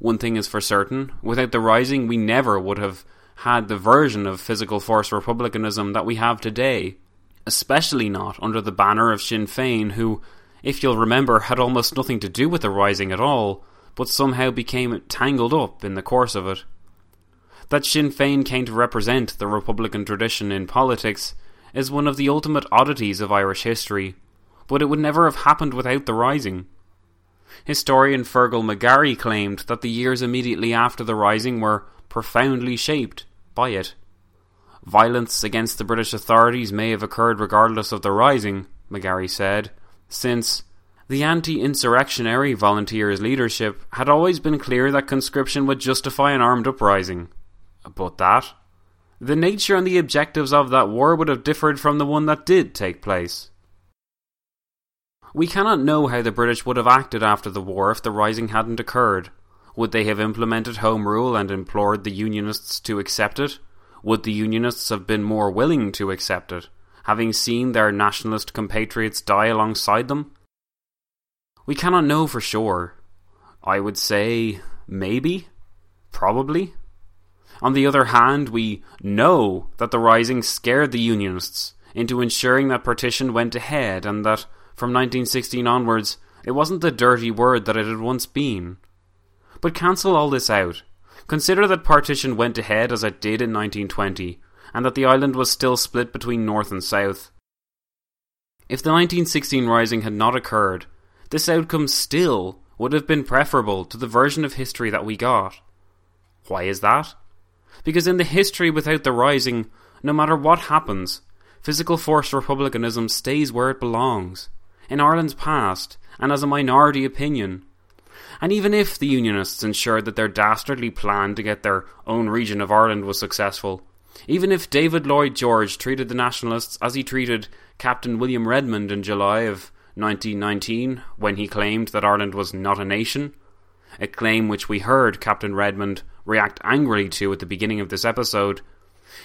One thing is for certain without the Rising, we never would have had the version of physical force republicanism that we have today, especially not under the banner of Sinn Féin, who, if you'll remember, had almost nothing to do with the Rising at all, but somehow became tangled up in the course of it. That Sinn Féin came to represent the Republican tradition in politics is one of the ultimate oddities of Irish history, but it would never have happened without the Rising. Historian Fearghal McGarry claimed that the years immediately after the Rising were profoundly shaped by it. Violence against the British authorities may have occurred regardless of the Rising, McGarry said, since the anti insurrectionary volunteers' leadership had always been clear that conscription would justify an armed uprising. But that, the nature and the objectives of that war would have differed from the one that did take place. We cannot know how the British would have acted after the war if the Rising hadn't occurred. Would they have implemented Home Rule and implored the Unionists to accept it? Would the Unionists have been more willing to accept it, having seen their nationalist compatriots die alongside them? We cannot know for sure. I would say maybe, probably. On the other hand, we know that the Rising scared the Unionists into ensuring that partition went ahead and that from 1916 onwards it wasn't the dirty word that it had once been. But cancel all this out. Consider that partition went ahead as it did in 1920 and that the island was still split between North and South. If the 1916 Rising had not occurred, this outcome still would have been preferable to the version of history that we got. Why is that? Because in the history without the Rising, no matter what happens, physical force republicanism stays where it belongs, in Ireland's past, and as a minority opinion. And even if the Unionists ensured that their dastardly plan to get their own region of Ireland was successful, even if David Lloyd George treated the Nationalists as he treated Captain William Redmond in July of 1919 when he claimed that Ireland was not a nation, a claim which we heard Captain Redmond react angrily to at the beginning of this episode,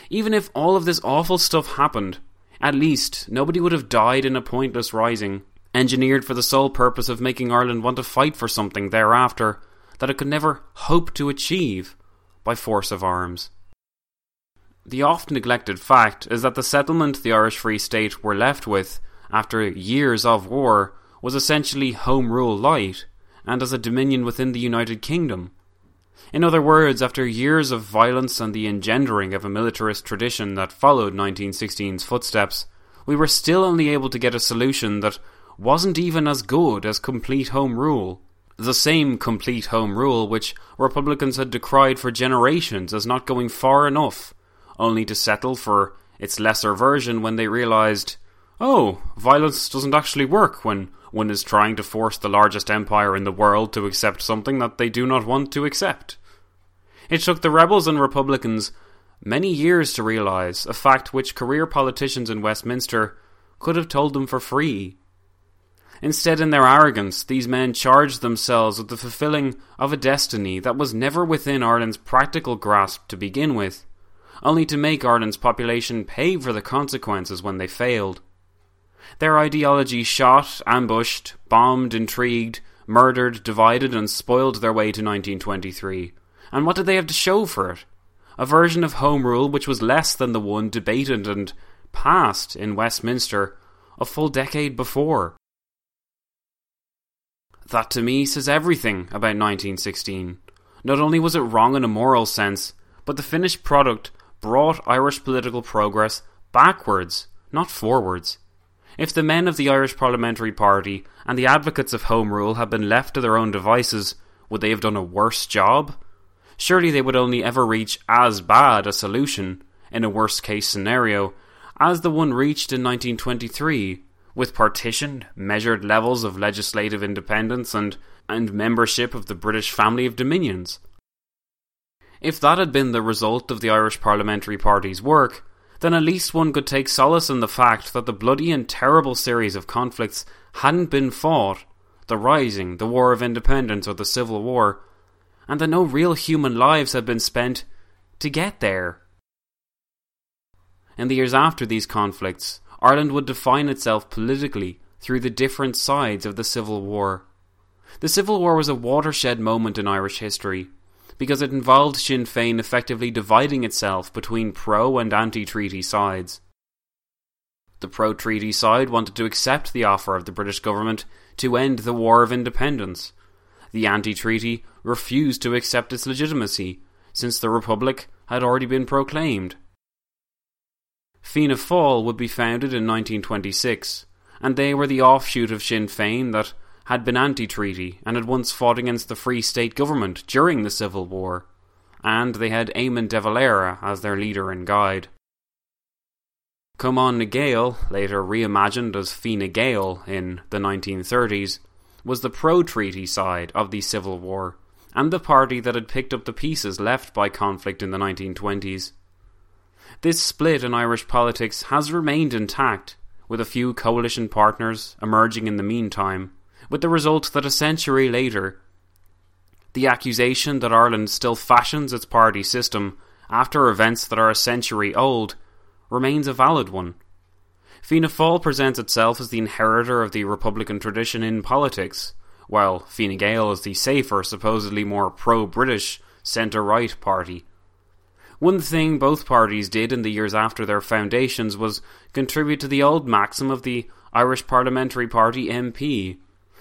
even if all of this awful stuff happened, at least nobody would have died in a pointless rising, engineered for the sole purpose of making Ireland want to fight for something thereafter that it could never hope to achieve by force of arms. The oft neglected fact is that the settlement the Irish Free State were left with after years of war was essentially Home Rule light and as a dominion within the United Kingdom. In other words, after years of violence and the engendering of a militarist tradition that followed 1916's footsteps, we were still only able to get a solution that wasn't even as good as complete Home Rule. The same complete Home Rule which Republicans had decried for generations as not going far enough only to settle for its lesser version when they realized, oh, violence doesn't actually work when one is trying to force the largest empire in the world to accept something that they do not want to accept. It took the rebels and Republicans many years to realize, a fact which career politicians in Westminster could have told them for free. Instead, in their arrogance, these men charged themselves with the fulfilling of a destiny that was never within Ireland's practical grasp to begin with only to make Ireland's population pay for the consequences when they failed. Their ideology shot, ambushed, bombed, intrigued, murdered, divided, and spoiled their way to 1923. And what did they have to show for it? A version of Home Rule which was less than the one debated and passed in Westminster a full decade before. That to me says everything about 1916. Not only was it wrong in a moral sense, but the finished product brought Irish political progress backwards, not forwards. If the men of the Irish Parliamentary Party and the advocates of Home Rule had been left to their own devices, would they have done a worse job? Surely they would only ever reach as bad a solution, in a worst case scenario, as the one reached in 1923, with partitioned, measured levels of legislative independence and, and membership of the British family of dominions. If that had been the result of the Irish Parliamentary Party's work, then at least one could take solace in the fact that the bloody and terrible series of conflicts hadn't been fought the Rising, the War of Independence, or the Civil War and that no real human lives had been spent to get there. In the years after these conflicts, Ireland would define itself politically through the different sides of the Civil War. The Civil War was a watershed moment in Irish history because it involved Sinn Féin effectively dividing itself between pro and anti treaty sides. The pro treaty side wanted to accept the offer of the British government to end the War of Independence. The anti treaty refused to accept its legitimacy, since the Republic had already been proclaimed. Fianna Fáil would be founded in 1926, and they were the offshoot of Sinn Féin that had been anti treaty and had once fought against the Free State government during the Civil War, and they had Eamon de Valera as their leader and guide. Cumann na Gael, later reimagined as Fine Gael in the 1930s, was the pro treaty side of the Civil War, and the party that had picked up the pieces left by conflict in the 1920s. This split in Irish politics has remained intact, with a few coalition partners emerging in the meantime, with the result that a century later, the accusation that Ireland still fashions its party system after events that are a century old remains a valid one. Fianna Fáil presents itself as the inheritor of the Republican tradition in politics, while Fine Gael is the safer, supposedly more pro British centre right party. One thing both parties did in the years after their foundations was contribute to the old maxim of the Irish Parliamentary Party MP,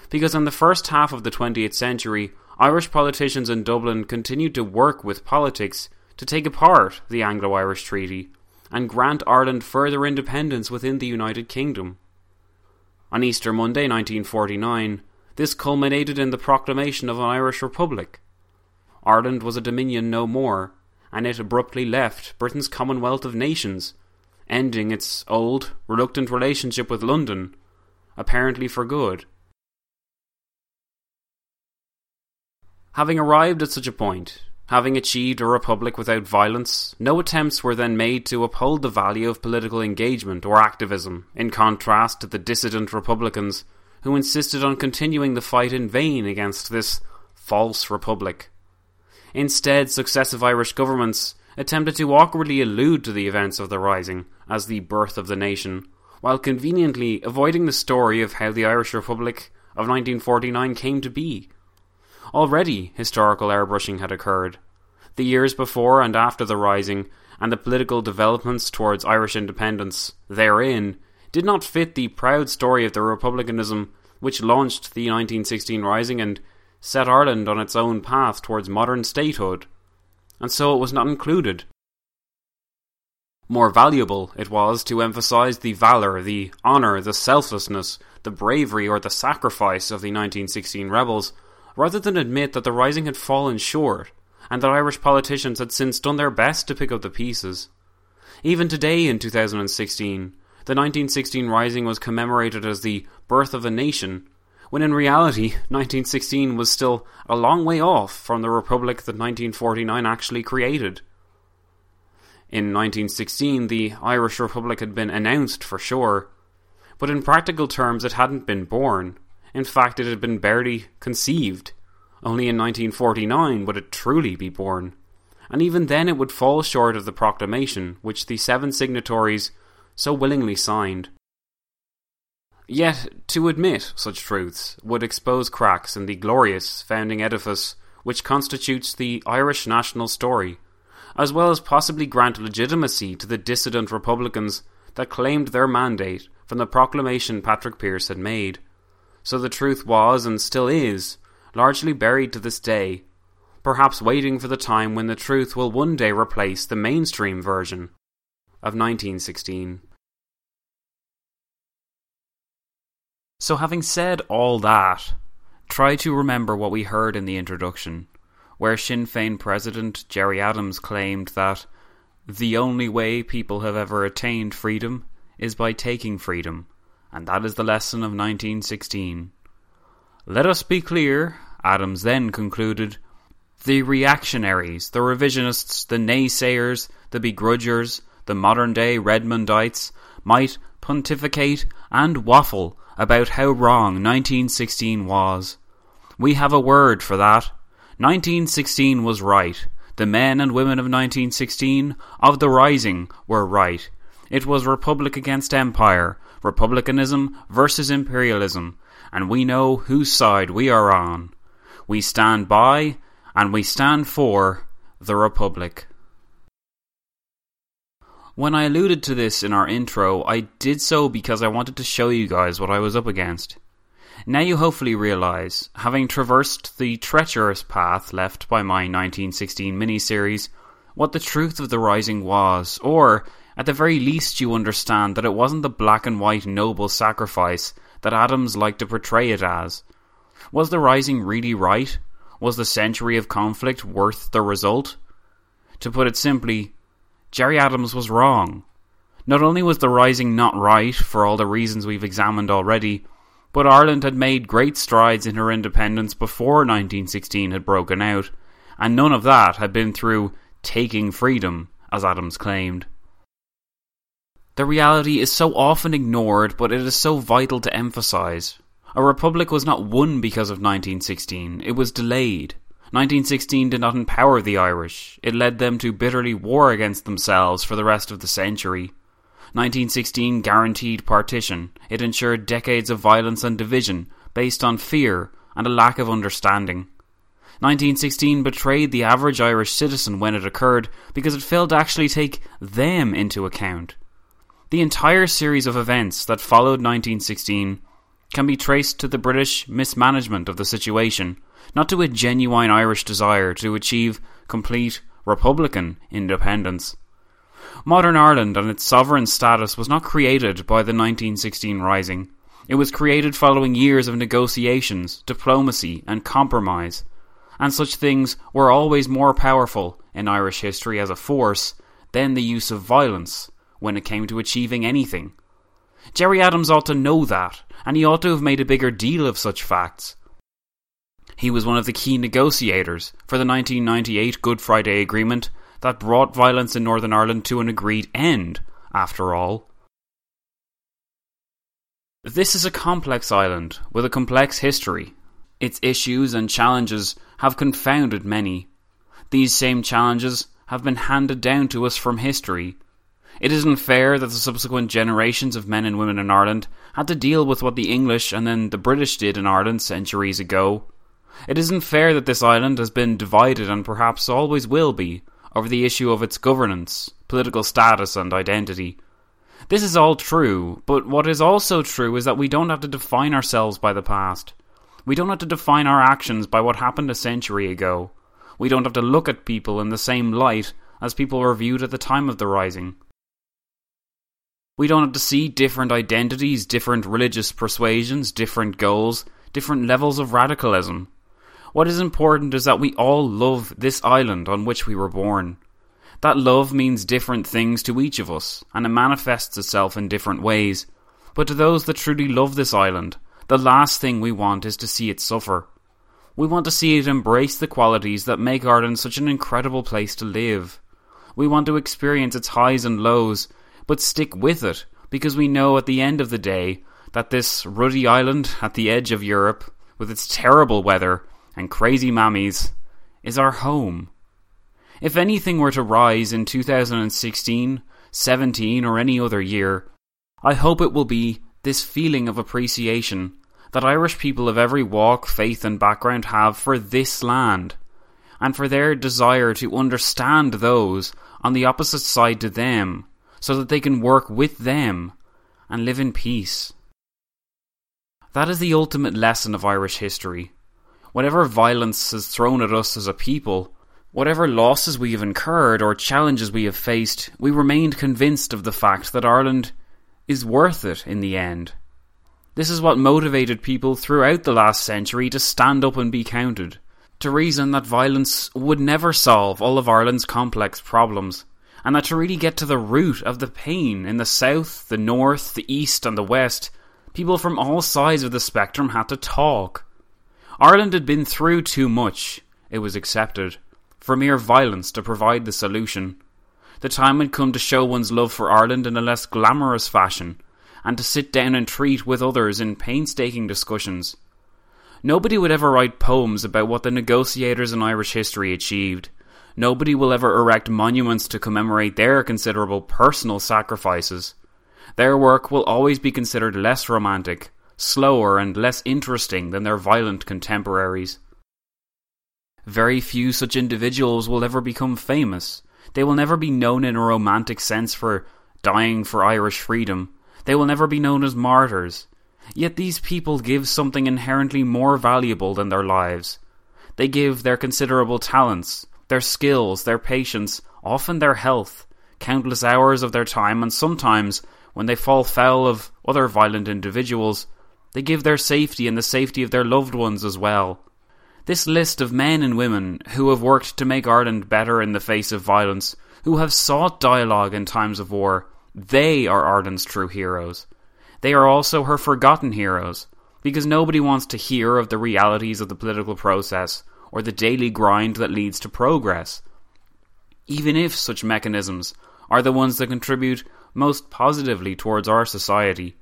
because in the first half of the 20th century, Irish politicians in Dublin continued to work with politics to take apart the Anglo Irish Treaty and grant Ireland further independence within the United Kingdom. On Easter Monday 1949, this culminated in the proclamation of an Irish Republic. Ireland was a dominion no more, and it abruptly left Britain's Commonwealth of Nations, ending its old, reluctant relationship with London, apparently for good. Having arrived at such a point, having achieved a republic without violence, no attempts were then made to uphold the value of political engagement or activism, in contrast to the dissident Republicans who insisted on continuing the fight in vain against this false republic. Instead, successive Irish governments attempted to awkwardly allude to the events of the Rising as the birth of the nation, while conveniently avoiding the story of how the Irish Republic of 1949 came to be Already, historical airbrushing had occurred. The years before and after the Rising, and the political developments towards Irish independence therein, did not fit the proud story of the republicanism which launched the 1916 Rising and set Ireland on its own path towards modern statehood, and so it was not included. More valuable it was to emphasise the valour, the honour, the selflessness, the bravery, or the sacrifice of the 1916 rebels rather than admit that the Rising had fallen short, and that Irish politicians had since done their best to pick up the pieces. Even today, in 2016, the 1916 Rising was commemorated as the birth of a nation, when in reality, 1916 was still a long way off from the republic that 1949 actually created. In 1916, the Irish Republic had been announced for sure, but in practical terms, it hadn't been born. In fact, it had been barely conceived. Only in 1949 would it truly be born. And even then it would fall short of the proclamation which the seven signatories so willingly signed. Yet, to admit such truths would expose cracks in the glorious founding edifice which constitutes the Irish national story, as well as possibly grant legitimacy to the dissident Republicans that claimed their mandate from the proclamation Patrick Pearse had made so the truth was, and still is, largely buried to this day, perhaps waiting for the time when the truth will one day replace the mainstream version of 1916. So, having said all that, try to remember what we heard in the introduction, where Sinn Féin President Gerry Adams claimed that the only way people have ever attained freedom is by taking freedom and that is the lesson of 1916. Let us be clear, Adams then concluded. The reactionaries, the revisionists, the naysayers, the begrudgers, the modern day Redmondites might pontificate and waffle about how wrong 1916 was. We have a word for that. 1916 was right. The men and women of 1916, of the Rising, were right. It was republic against empire, republicanism versus imperialism, and we know whose side we are on. We stand by and we stand for the Republic. When I alluded to this in our intro, I did so because I wanted to show you guys what I was up against. Now you hopefully realise, having traversed the treacherous path left by my 1916 miniseries, what the truth of the Rising was, or at the very least, you understand that it wasn't the black and white noble sacrifice that Adams liked to portray it as. Was the Rising really right? Was the century of conflict worth the result? To put it simply, Gerry Adams was wrong. Not only was the Rising not right for all the reasons we've examined already, but Ireland had made great strides in her independence before 1916 had broken out, and none of that had been through taking freedom, as Adams claimed. The reality is so often ignored, but it is so vital to emphasize. A republic was not won because of 1916, it was delayed. 1916 did not empower the Irish, it led them to bitterly war against themselves for the rest of the century. 1916 guaranteed partition, it ensured decades of violence and division based on fear, and a lack of understanding. 1916 betrayed the average Irish citizen when it occurred because it failed to actually take them into account. The entire series of events that followed 1916 can be traced to the British mismanagement of the situation, not to a genuine Irish desire to achieve complete republican independence. Modern Ireland and its sovereign status was not created by the 1916 Rising. It was created following years of negotiations, diplomacy, and compromise. And such things were always more powerful in Irish history as a force than the use of violence when it came to achieving anything. Gerry Adams ought to know that, and he ought to have made a bigger deal of such facts. He was one of the key negotiators for the 1998 Good Friday Agreement that brought violence in Northern Ireland to an agreed end, after all. This is a complex island with a complex history. Its issues and challenges have confounded many. These same challenges have been handed down to us from history. It isn't fair that the subsequent generations of men and women in Ireland had to deal with what the English and then the British did in Ireland centuries ago. It isn't fair that this island has been divided and perhaps always will be over the issue of its governance, political status, and identity. This is all true, but what is also true is that we don't have to define ourselves by the past. We don't have to define our actions by what happened a century ago. We don't have to look at people in the same light as people were viewed at the time of the Rising. We don't have to see different identities, different religious persuasions, different goals, different levels of radicalism. What is important is that we all love this island on which we were born. That love means different things to each of us, and it manifests itself in different ways. But to those that truly love this island, the last thing we want is to see it suffer. We want to see it embrace the qualities that make Ireland such an incredible place to live. We want to experience its highs and lows, but stick with it, because we know at the end of the day that this ruddy island at the edge of Europe, with its terrible weather, and crazy mammies is our home. If anything were to rise in 2016, 17, or any other year, I hope it will be this feeling of appreciation that Irish people of every walk, faith, and background have for this land, and for their desire to understand those on the opposite side to them, so that they can work with them and live in peace. That is the ultimate lesson of Irish history whatever violence is thrown at us as a people, whatever losses we have incurred or challenges we have faced, we remained convinced of the fact that Ireland is worth it in the end. This is what motivated people throughout the last century to stand up and be counted, to reason that violence would never solve all of Ireland's complex problems, and that to really get to the root of the pain in the south, the north, the east, and the west, people from all sides of the spectrum had to talk. Ireland had been through too much, it was accepted, for mere violence to provide the solution. The time had come to show one's love for Ireland in a less glamorous fashion, and to sit down and treat with others in painstaking discussions. Nobody would ever write poems about what the negotiators in Irish history achieved. Nobody will ever erect monuments to commemorate their considerable personal sacrifices. Their work will always be considered less romantic, slower and less interesting than their violent contemporaries. Very few such individuals will ever become famous. They will never be known in a romantic sense for dying for Irish freedom. They will never be known as martyrs. Yet these people give something inherently more valuable than their lives. They give their considerable talents, their skills, their patience, often their health, countless hours of their time, and sometimes, when they fall foul of other violent individuals, they give their safety and the safety of their loved ones as well. This list of men and women who have worked to make Ireland better in the face of violence, who have sought dialogue in times of war, they are Ireland's true heroes. They are also her forgotten heroes, because nobody wants to hear of the realities of the political process or the daily grind that leads to progress. Even if such mechanisms are the ones that contribute most positively towards our society,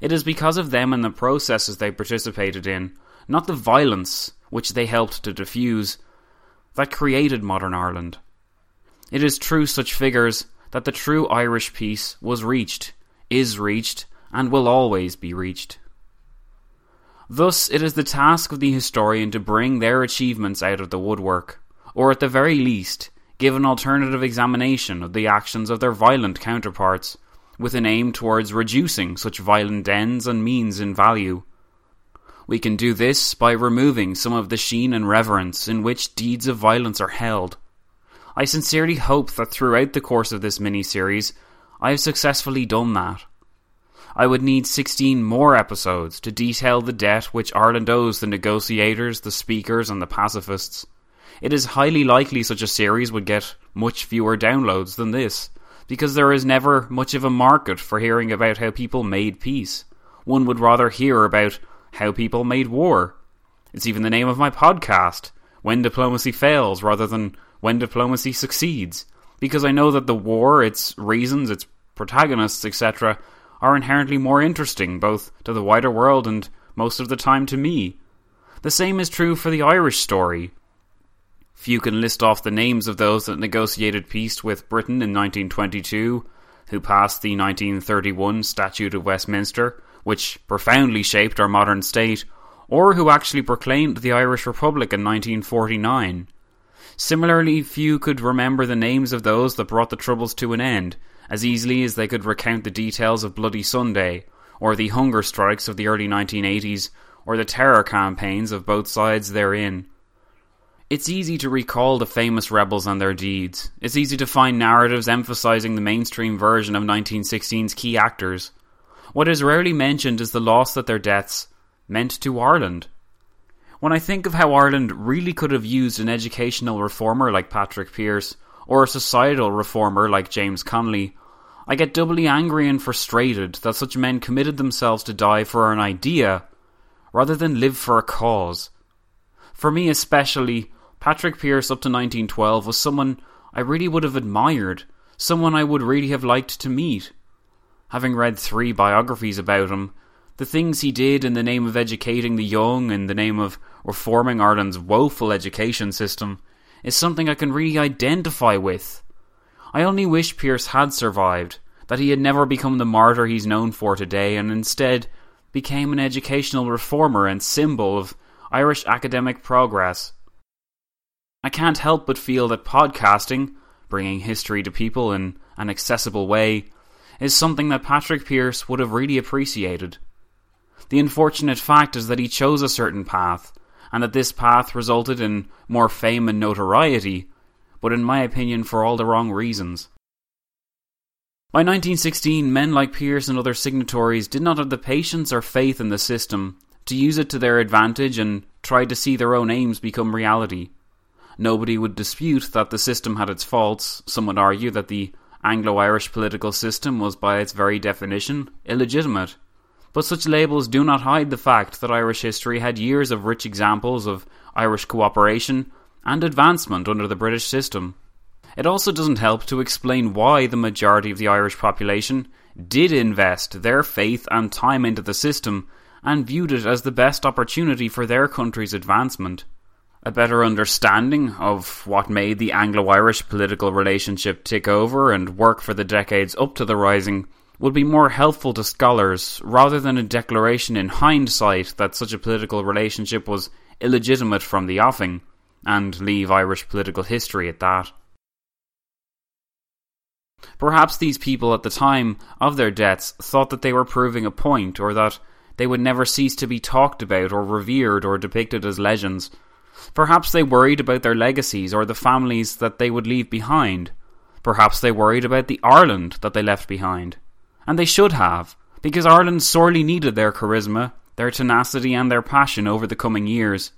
it is because of them and the processes they participated in, not the violence which they helped to diffuse, that created modern Ireland. It is through such figures that the true Irish peace was reached, is reached, and will always be reached. Thus, it is the task of the historian to bring their achievements out of the woodwork, or at the very least, give an alternative examination of the actions of their violent counterparts, with an aim towards reducing such violent ends and means in value. We can do this by removing some of the sheen and reverence in which deeds of violence are held. I sincerely hope that throughout the course of this mini-series, I have successfully done that. I would need 16 more episodes to detail the debt which Ireland owes the negotiators, the speakers, and the pacifists. It is highly likely such a series would get much fewer downloads than this, because there is never much of a market for hearing about how people made peace. One would rather hear about how people made war. It's even the name of my podcast, When Diplomacy Fails, rather than When Diplomacy Succeeds, because I know that the war, its reasons, its protagonists, etc., are inherently more interesting, both to the wider world and most of the time to me. The same is true for the Irish story. Few can list off the names of those that negotiated peace with Britain in 1922, who passed the 1931 Statute of Westminster, which profoundly shaped our modern state, or who actually proclaimed the Irish Republic in 1949. Similarly, few could remember the names of those that brought the Troubles to an end, as easily as they could recount the details of Bloody Sunday, or the hunger strikes of the early 1980s, or the terror campaigns of both sides therein. It's easy to recall the famous rebels and their deeds. It's easy to find narratives emphasizing the mainstream version of 1916's key actors. What is rarely mentioned is the loss that their deaths meant to Ireland. When I think of how Ireland really could have used an educational reformer like Patrick Pearse, or a societal reformer like James Connolly, I get doubly angry and frustrated that such men committed themselves to die for an idea rather than live for a cause. For me, especially, Patrick Pearse up to 1912 was someone I really would have admired, someone I would really have liked to meet. Having read three biographies about him, the things he did in the name of educating the young, in the name of reforming Ireland's woeful education system, is something I can really identify with. I only wish Pearse had survived, that he had never become the martyr he's known for today, and instead became an educational reformer and symbol of Irish academic progress. I can't help but feel that podcasting, bringing history to people in an accessible way, is something that Patrick Pearse would have really appreciated. The unfortunate fact is that he chose a certain path, and that this path resulted in more fame and notoriety, but in my opinion for all the wrong reasons. By 1916, men like Pearse and other signatories did not have the patience or faith in the system to use it to their advantage and tried to see their own aims become reality. Nobody would dispute that the system had its faults. Some would argue that the Anglo Irish political system was, by its very definition, illegitimate. But such labels do not hide the fact that Irish history had years of rich examples of Irish cooperation and advancement under the British system. It also doesn't help to explain why the majority of the Irish population did invest their faith and time into the system and viewed it as the best opportunity for their country's advancement. A better understanding of what made the Anglo Irish political relationship tick over and work for the decades up to the Rising would be more helpful to scholars rather than a declaration in hindsight that such a political relationship was illegitimate from the offing, and leave Irish political history at that. Perhaps these people at the time of their deaths thought that they were proving a point, or that they would never cease to be talked about or revered or depicted as legends. Perhaps they worried about their legacies or the families that they would leave behind. Perhaps they worried about the Ireland that they left behind. And they should have, because Ireland sorely needed their charisma, their tenacity, and their passion over the coming years.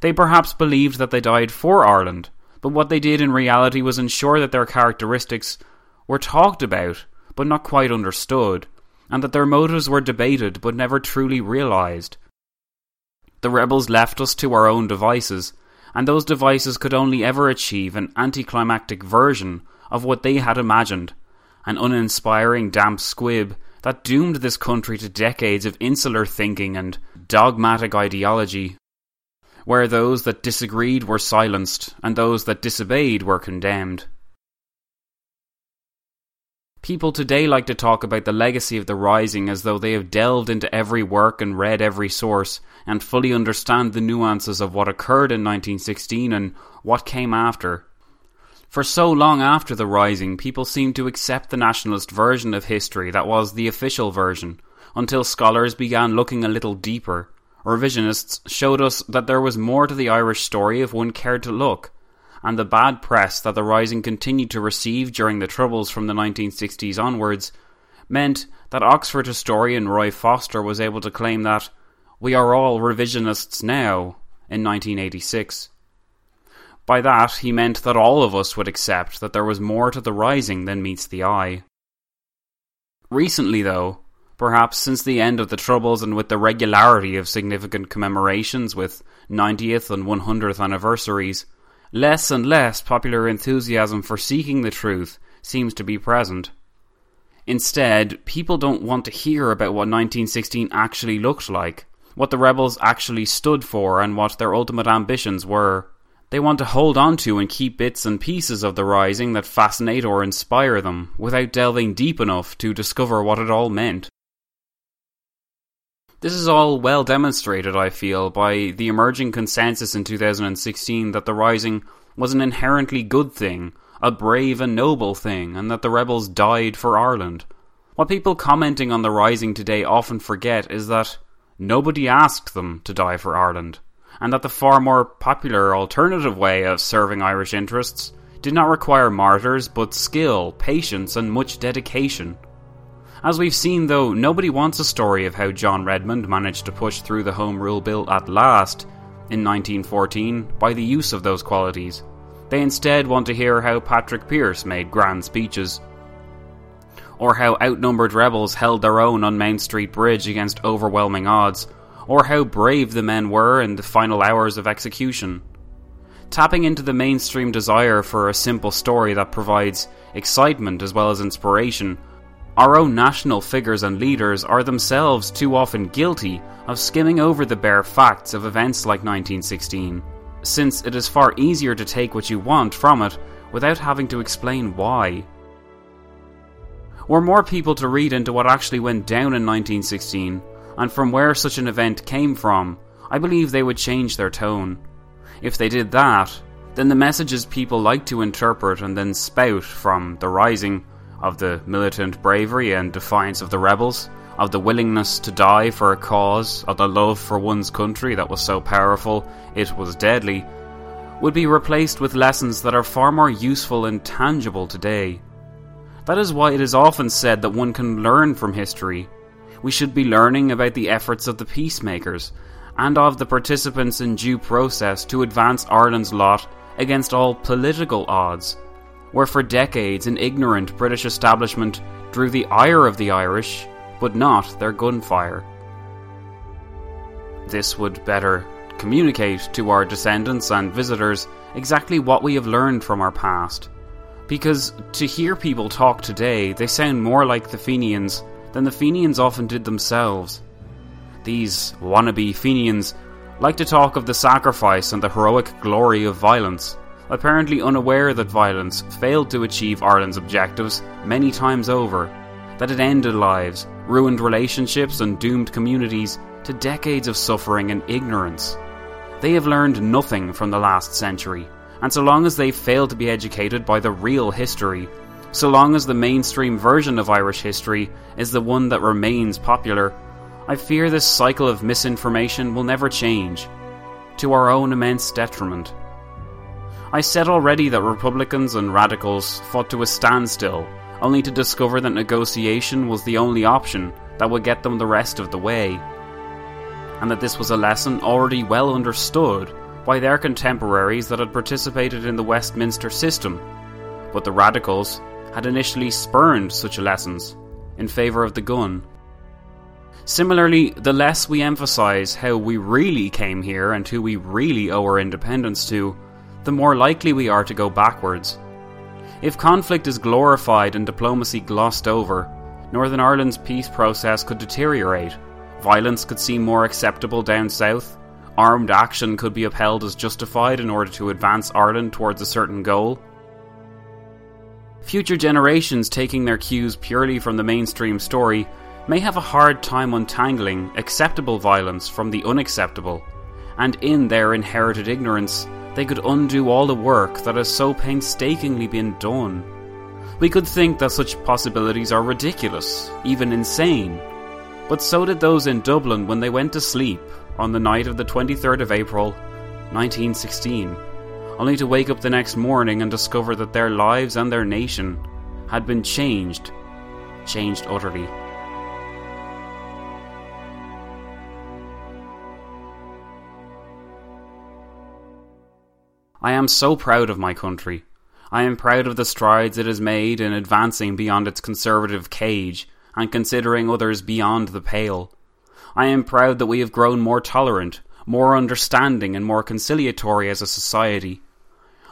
They perhaps believed that they died for Ireland, but what they did in reality was ensure that their characteristics were talked about, but not quite understood, and that their motives were debated but never truly realised. The rebels left us to our own devices, and those devices could only ever achieve an anticlimactic version of what they had imagined an uninspiring damp squib that doomed this country to decades of insular thinking and dogmatic ideology, where those that disagreed were silenced and those that disobeyed were condemned. People today like to talk about the legacy of the Rising as though they have delved into every work and read every source and fully understand the nuances of what occurred in 1916 and what came after. For so long after the Rising, people seemed to accept the nationalist version of history that was the official version, until scholars began looking a little deeper. Revisionists showed us that there was more to the Irish story if one cared to look, and the bad press that the Rising continued to receive during the Troubles from the 1960s onwards meant that Oxford historian Roy Foster was able to claim that we are all revisionists now in 1986. By that, he meant that all of us would accept that there was more to the Rising than meets the eye. Recently, though, perhaps since the end of the Troubles and with the regularity of significant commemorations with 90th and 100th anniversaries, less and less popular enthusiasm for seeking the truth seems to be present. Instead, people don't want to hear about what 1916 actually looked like, what the rebels actually stood for, and what their ultimate ambitions were. They want to hold on to and keep bits and pieces of the Rising that fascinate or inspire them, without delving deep enough to discover what it all meant. This is all well demonstrated, I feel, by the emerging consensus in 2016 that the Rising was an inherently good thing, a brave and noble thing, and that the rebels died for Ireland. What people commenting on the Rising today often forget is that nobody asked them to die for Ireland and that the far more popular alternative way of serving Irish interests did not require martyrs but skill, patience, and much dedication. As we've seen, though, nobody wants a story of how John Redmond managed to push through the Home Rule Bill at last in 1914 by the use of those qualities. They instead want to hear how Patrick Pearse made grand speeches, or how outnumbered rebels held their own on Mount Street Bridge against overwhelming odds, or how brave the men were in the final hours of execution. Tapping into the mainstream desire for a simple story that provides excitement as well as inspiration, our own national figures and leaders are themselves too often guilty of skimming over the bare facts of events like 1916, since it is far easier to take what you want from it without having to explain why. Were more people to read into what actually went down in 1916, and from where such an event came from, I believe they would change their tone. If they did that, then the messages people like to interpret and then spout from the rising of the militant bravery and defiance of the rebels, of the willingness to die for a cause, of the love for one's country that was so powerful it was deadly, would be replaced with lessons that are far more useful and tangible today. That is why it is often said that one can learn from history we should be learning about the efforts of the peacemakers and of the participants in due process to advance Ireland's lot against all political odds, where for decades an ignorant British establishment drew the ire of the Irish, but not their gunfire. This would better communicate to our descendants and visitors exactly what we have learned from our past. Because to hear people talk today, they sound more like the Fenians than the Fenians often did themselves. These wannabe Fenians like to talk of the sacrifice and the heroic glory of violence, apparently unaware that violence failed to achieve Ireland's objectives many times over, that it ended lives, ruined relationships, and doomed communities to decades of suffering and ignorance. They have learned nothing from the last century, and so long as they fail to be educated by the real history, so long as the mainstream version of Irish history is the one that remains popular, I fear this cycle of misinformation will never change, to our own immense detriment. I said already that Republicans and radicals fought to a standstill, only to discover that negotiation was the only option that would get them the rest of the way, and that this was a lesson already well understood by their contemporaries that had participated in the Westminster system. But the radicals, had initially spurned such lessons in favour of the gun. Similarly, the less we emphasise how we really came here and who we really owe our independence to, the more likely we are to go backwards. If conflict is glorified and diplomacy glossed over, Northern Ireland's peace process could deteriorate, violence could seem more acceptable down south, armed action could be upheld as justified in order to advance Ireland towards a certain goal, Future generations taking their cues purely from the mainstream story may have a hard time untangling acceptable violence from the unacceptable, and in their inherited ignorance, they could undo all the work that has so painstakingly been done. We could think that such possibilities are ridiculous, even insane. But so did those in Dublin when they went to sleep on the night of the 23rd of April, 1916, only to wake up the next morning and discover that their lives and their nation had been changed, changed utterly. I am so proud of my country. I am proud of the strides it has made in advancing beyond its conservative cage and considering others beyond the pale. I am proud that we have grown more tolerant, more understanding, and more conciliatory as a society.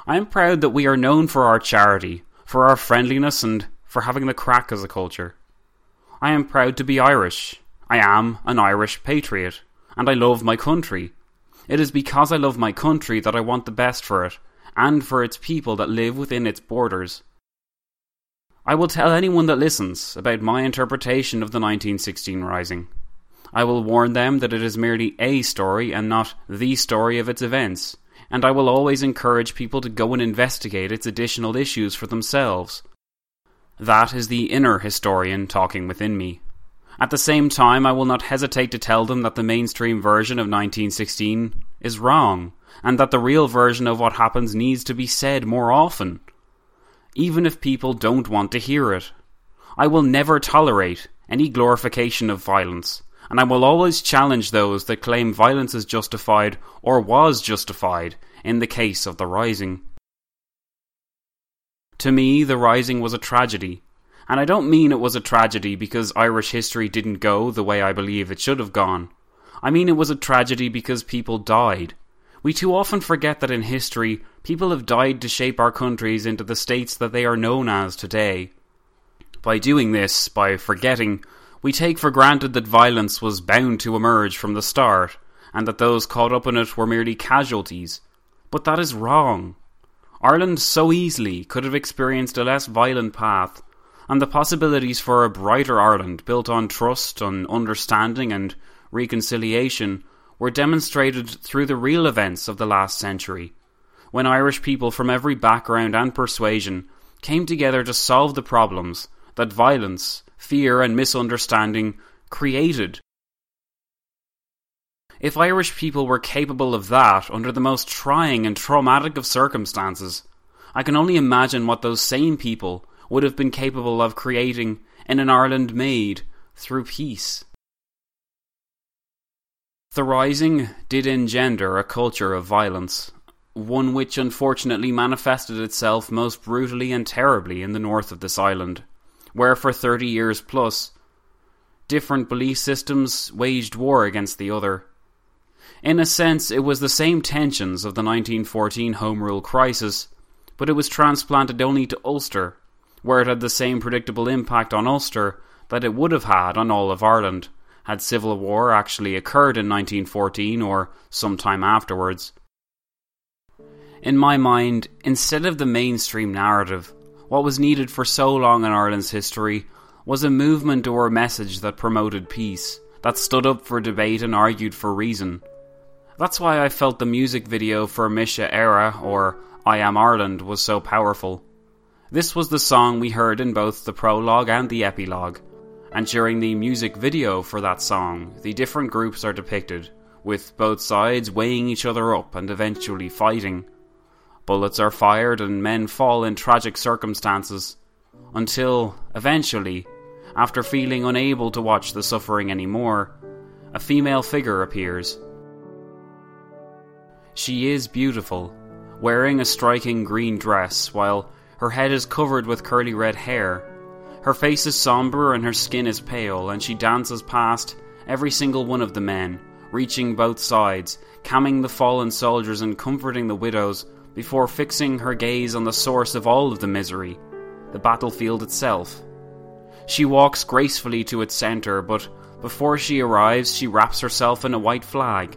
I am proud that we are known for our charity, for our friendliness, and for having the crack as a culture. I am proud to be Irish. I am an Irish patriot, and I love my country. It is because I love my country that I want the best for it, and for its people that live within its borders. I will tell anyone that listens about my interpretation of the 1916 Rising. I will warn them that it is merely a story and not the story of its events, and I will always encourage people to go and investigate its additional issues for themselves. That is the inner historian talking within me. At the same time, I will not hesitate to tell them that the mainstream version of 1916 is wrong, and that the real version of what happens needs to be said more often. Even if people don't want to hear it. I will never tolerate any glorification of violence, and I will always challenge those that claim violence is justified or was justified in the case of the Rising. To me, the Rising was a tragedy, and I don't mean it was a tragedy because Irish history didn't go the way I believe it should have gone. I mean it was a tragedy because people died. We too often forget that in history, people have died to shape our countries into the states that they are known as today. By doing this, by forgetting, we take for granted that violence was bound to emerge from the start, and that those caught up in it were merely casualties. But that is wrong. Ireland so easily could have experienced a less violent path and the possibilities for a brighter Ireland built on trust, on understanding, and reconciliation were demonstrated through the real events of the last century, when Irish people from every background and persuasion came together to solve the problems that violence, fear, and misunderstanding created. If Irish people were capable of that under the most trying and traumatic of circumstances, I can only imagine what those same people would have been capable of creating in an Ireland made through peace. The Rising did engender a culture of violence, one which unfortunately manifested itself most brutally and terribly in the north of this island, where for thirty years plus, different belief systems waged war against the other. In a sense, it was the same tensions of the 1914 Home Rule crisis, but it was transplanted only to Ulster where it had the same predictable impact on Ulster that it would have had on all of Ireland had civil war actually occurred in 1914 or sometime afterwards. In my mind, instead of the mainstream narrative, what was needed for so long in Ireland's history was a movement or a message that promoted peace, that stood up for debate and argued for reason. That's why I felt the music video for Mise Éire or I Am Ireland was so powerful. This was the song we heard in both the prologue and the epilogue, and during the music video for that song, the different groups are depicted, with both sides weighing each other up and eventually fighting. Bullets are fired and men fall in tragic circumstances, until, eventually, after feeling unable to watch the suffering anymore, a female figure appears. She is beautiful, wearing a striking green dress, while her head is covered with curly red hair. Her face is somber and her skin is pale, and she dances past every single one of the men, reaching both sides, calming the fallen soldiers and comforting the widows, before fixing her gaze on the source of all of the misery the battlefield itself. She walks gracefully to its centre, but before she arrives, she wraps herself in a white flag.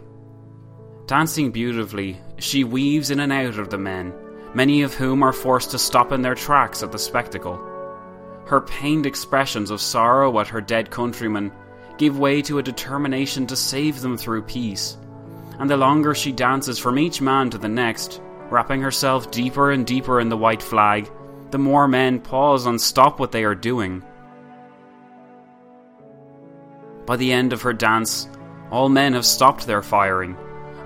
Dancing beautifully, she weaves in and out of the men, many of whom are forced to stop in their tracks at the spectacle. Her pained expressions of sorrow at her dead countrymen give way to a determination to save them through peace. And the longer she dances from each man to the next, wrapping herself deeper and deeper in the white flag, the more men pause and stop what they are doing. By the end of her dance, all men have stopped their firing,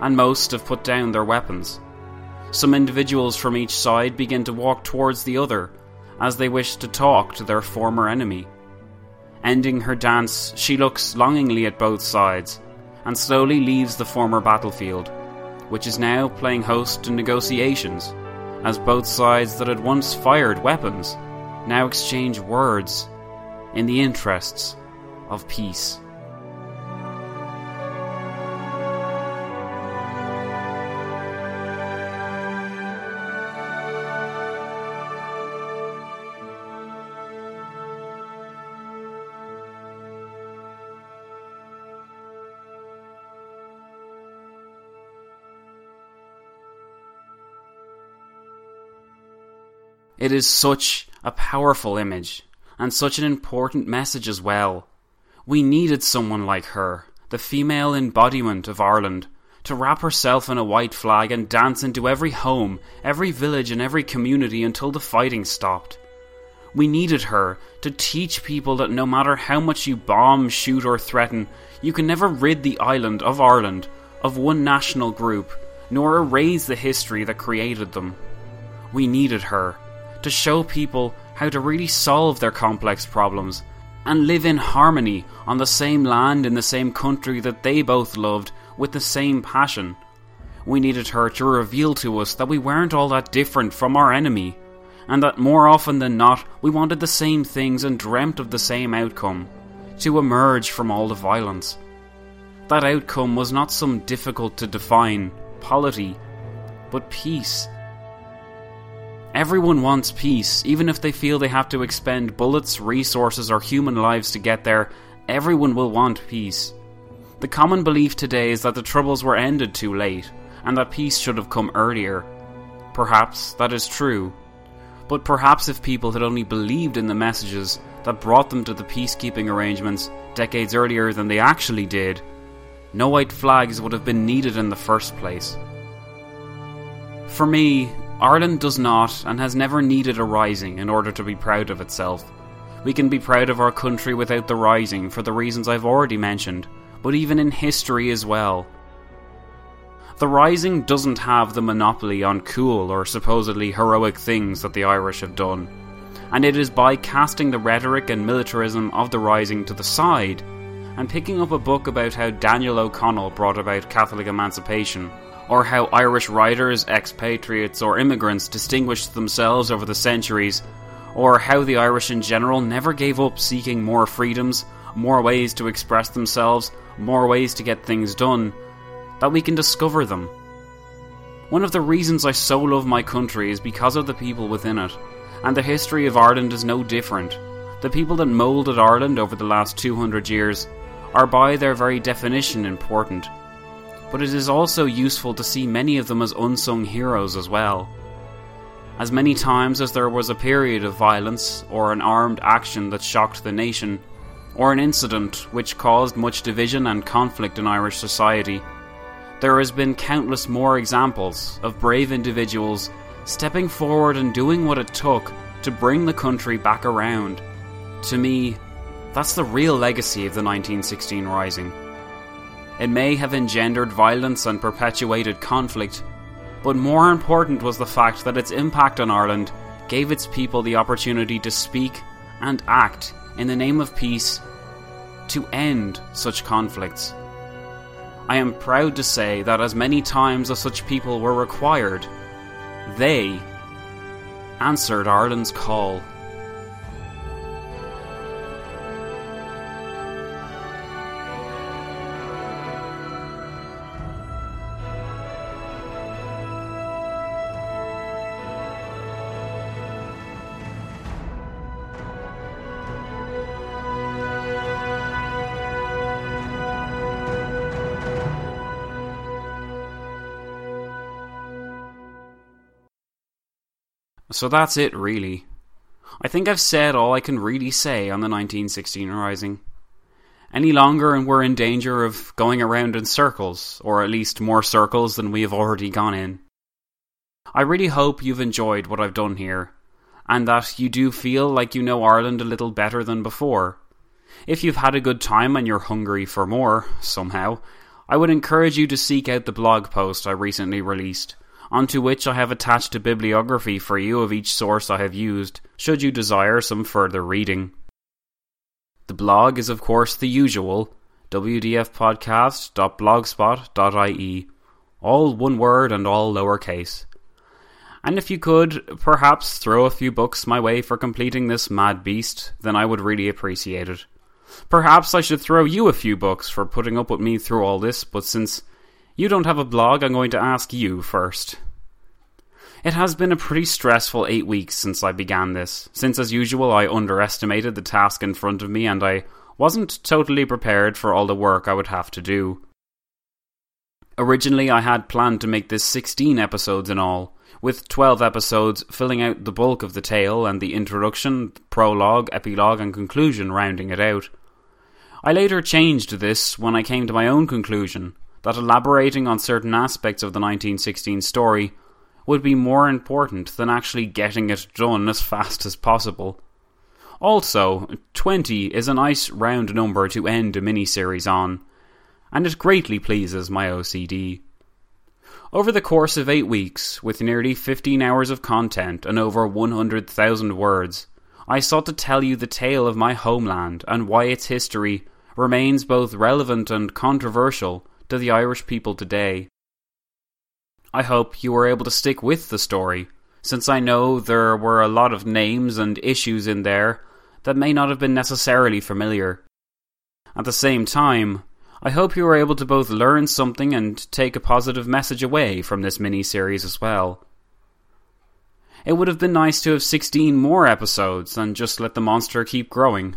and most have put down their weapons. Some individuals from each side begin to walk towards the other as they wish to talk to their former enemy. Ending her dance, she looks longingly at both sides and slowly leaves the former battlefield, which is now playing host to negotiations, as both sides that had once fired weapons now exchange words in the interests of peace. It is such a powerful image, and such an important message as well. We needed someone like her, the female embodiment of Ireland, to wrap herself in a white flag and dance into every home, every village, and every community until the fighting stopped. We needed her to teach people that no matter how much you bomb, shoot, or threaten, you can never rid the island of Ireland of one national group, nor erase the history that created them. We needed her to show people how to really solve their complex problems and live in harmony on the same land in the same country that they both loved with the same passion. We needed her to reveal to us that we weren't all that different from our enemy, and that more often than not we wanted the same things and dreamt of the same outcome to emerge from all the violence. That outcome was not some difficult to define polity, but peace Everyone wants peace, even if they feel they have to expend bullets, resources, or human lives to get there. Everyone will want peace. The common belief today is that the troubles were ended too late, and that peace should have come earlier. Perhaps that is true. But perhaps if people had only believed in the messages that brought them to the peacekeeping arrangements decades earlier than they actually did, no white flags would have been needed in the first place. For me, Ireland does not and has never needed a rising in order to be proud of itself. We can be proud of our country without the rising for the reasons I've already mentioned, but even in history as well. The Rising doesn't have the monopoly on cool or supposedly heroic things that the Irish have done, and it is by casting the rhetoric and militarism of the Rising to the side and picking up a book about how Daniel O'Connell brought about Catholic emancipation or how Irish writers, expatriates, or immigrants distinguished themselves over the centuries, or how the Irish in general never gave up seeking more freedoms, more ways to express themselves, more ways to get things done, that we can discover them. One of the reasons I so love my country is because of the people within it, and the history of Ireland is no different. The people that moulded Ireland over the last 200 years are by their very definition important but it is also useful to see many of them as unsung heroes as well. As many times as there was a period of violence, or an armed action that shocked the nation, or an incident which caused much division and conflict in Irish society, there has been countless more examples of brave individuals stepping forward and doing what it took to bring the country back around. To me, that's the real legacy of the 1916 Rising. It may have engendered violence and perpetuated conflict, but more important was the fact that its impact on Ireland gave its people the opportunity to speak and act in the name of peace to end such conflicts. I am proud to say that as many times as such people were required, they answered Ireland's call. So that's it, really. I think I've said all I can really say on the 1916 Rising. Any longer, and we're in danger of going around in circles, or at least more circles than we have already gone in. I really hope you've enjoyed what I've done here, and that you do feel like you know Ireland a little better than before. If you've had a good time and you're hungry for more, somehow, I would encourage you to seek out the blog post I recently released, onto which I have attached a bibliography for you of each source I have used, should you desire some further reading. The blog is, of course, the usual wdfpodcast.blogspot.ie, all one word and all lowercase. And if you could, perhaps throw a few books my way for completing this mad beast, then I would really appreciate it. Perhaps I should throw you a few books for putting up with me through all this, but since you don't have a blog, I'm going to ask you first. It has been a pretty stressful eight weeks since I began this, since as usual I underestimated the task in front of me and I wasn't totally prepared for all the work I would have to do. Originally, I had planned to make this 16 episodes in all, with 12 episodes filling out the bulk of the tale and the introduction, prologue, epilogue, and conclusion rounding it out. I later changed this when I came to my own conclusion that elaborating on certain aspects of the 1916 story would be more important than actually getting it done as fast as possible. Also, 20 is a nice round number to end a miniseries on, and it greatly pleases my OCD. Over the course of eight weeks, with nearly 15 hours of content and over 100,000 words, I sought to tell you the tale of my homeland and why its history remains both relevant and controversial to the Irish people today. I hope you were able to stick with the story, since I know there were a lot of names and issues in there that may not have been necessarily familiar. At the same time, I hope you were able to both learn something and take a positive message away from this mini series as well. It would have been nice to have 16 more episodes and just let the monster keep growing.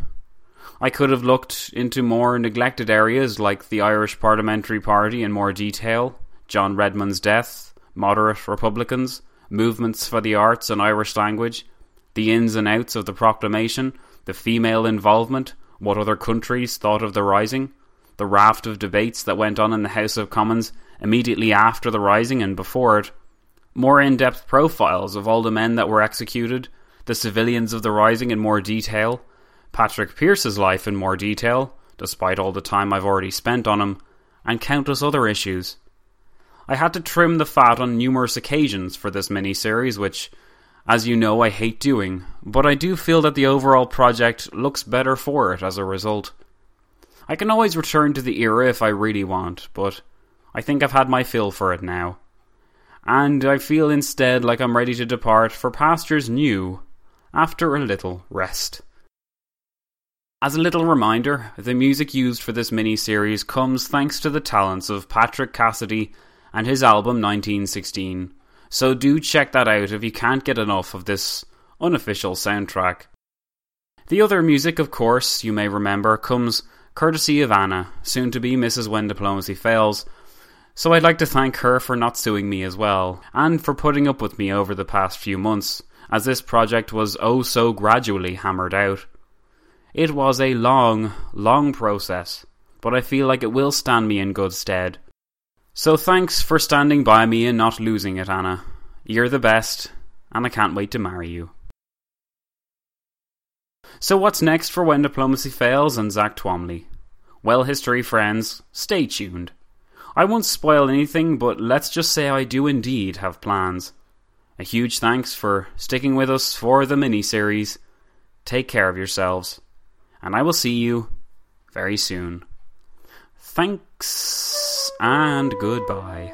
I could have looked into more neglected areas like the Irish Parliamentary Party in more detail, John Redmond's death, moderate Republicans, movements for the arts and Irish language, the ins and outs of the proclamation, the female involvement, what other countries thought of the rising, the raft of debates that went on in the House of Commons immediately after the rising and before it, more in depth profiles of all the men that were executed, the civilians of the rising in more detail, Patrick Pearse's life in more detail, despite all the time I've already spent on him, and countless other issues. I had to trim the fat on numerous occasions for this mini-series, which, as you know, I hate doing, but I do feel that the overall project looks better for it as a result. I can always return to the era if I really want, but I think I've had my fill for it now. And I feel instead like I'm ready to depart for pastures new after a little rest. As a little reminder, the music used for this mini series comes thanks to the talents of Patrick Cassidy and his album 1916. So do check that out if you can't get enough of this unofficial soundtrack. The other music, of course, you may remember, comes courtesy of Anna, soon to be Mrs. When Diplomacy Fails. So I'd like to thank her for not suing me as well, and for putting up with me over the past few months, as this project was oh so gradually hammered out. It was a long, long process, but I feel like it will stand me in good stead. So thanks for standing by me and not losing it, Anna. You're the best, and I can't wait to marry you. So what's next for When Diplomacy Fails and Zack Twamley? Well, history friends, stay tuned. I won't spoil anything, but let's just say I do indeed have plans. A huge thanks for sticking with us for the mini series. Take care of yourselves, and I will see you very soon. Thanks and goodbye.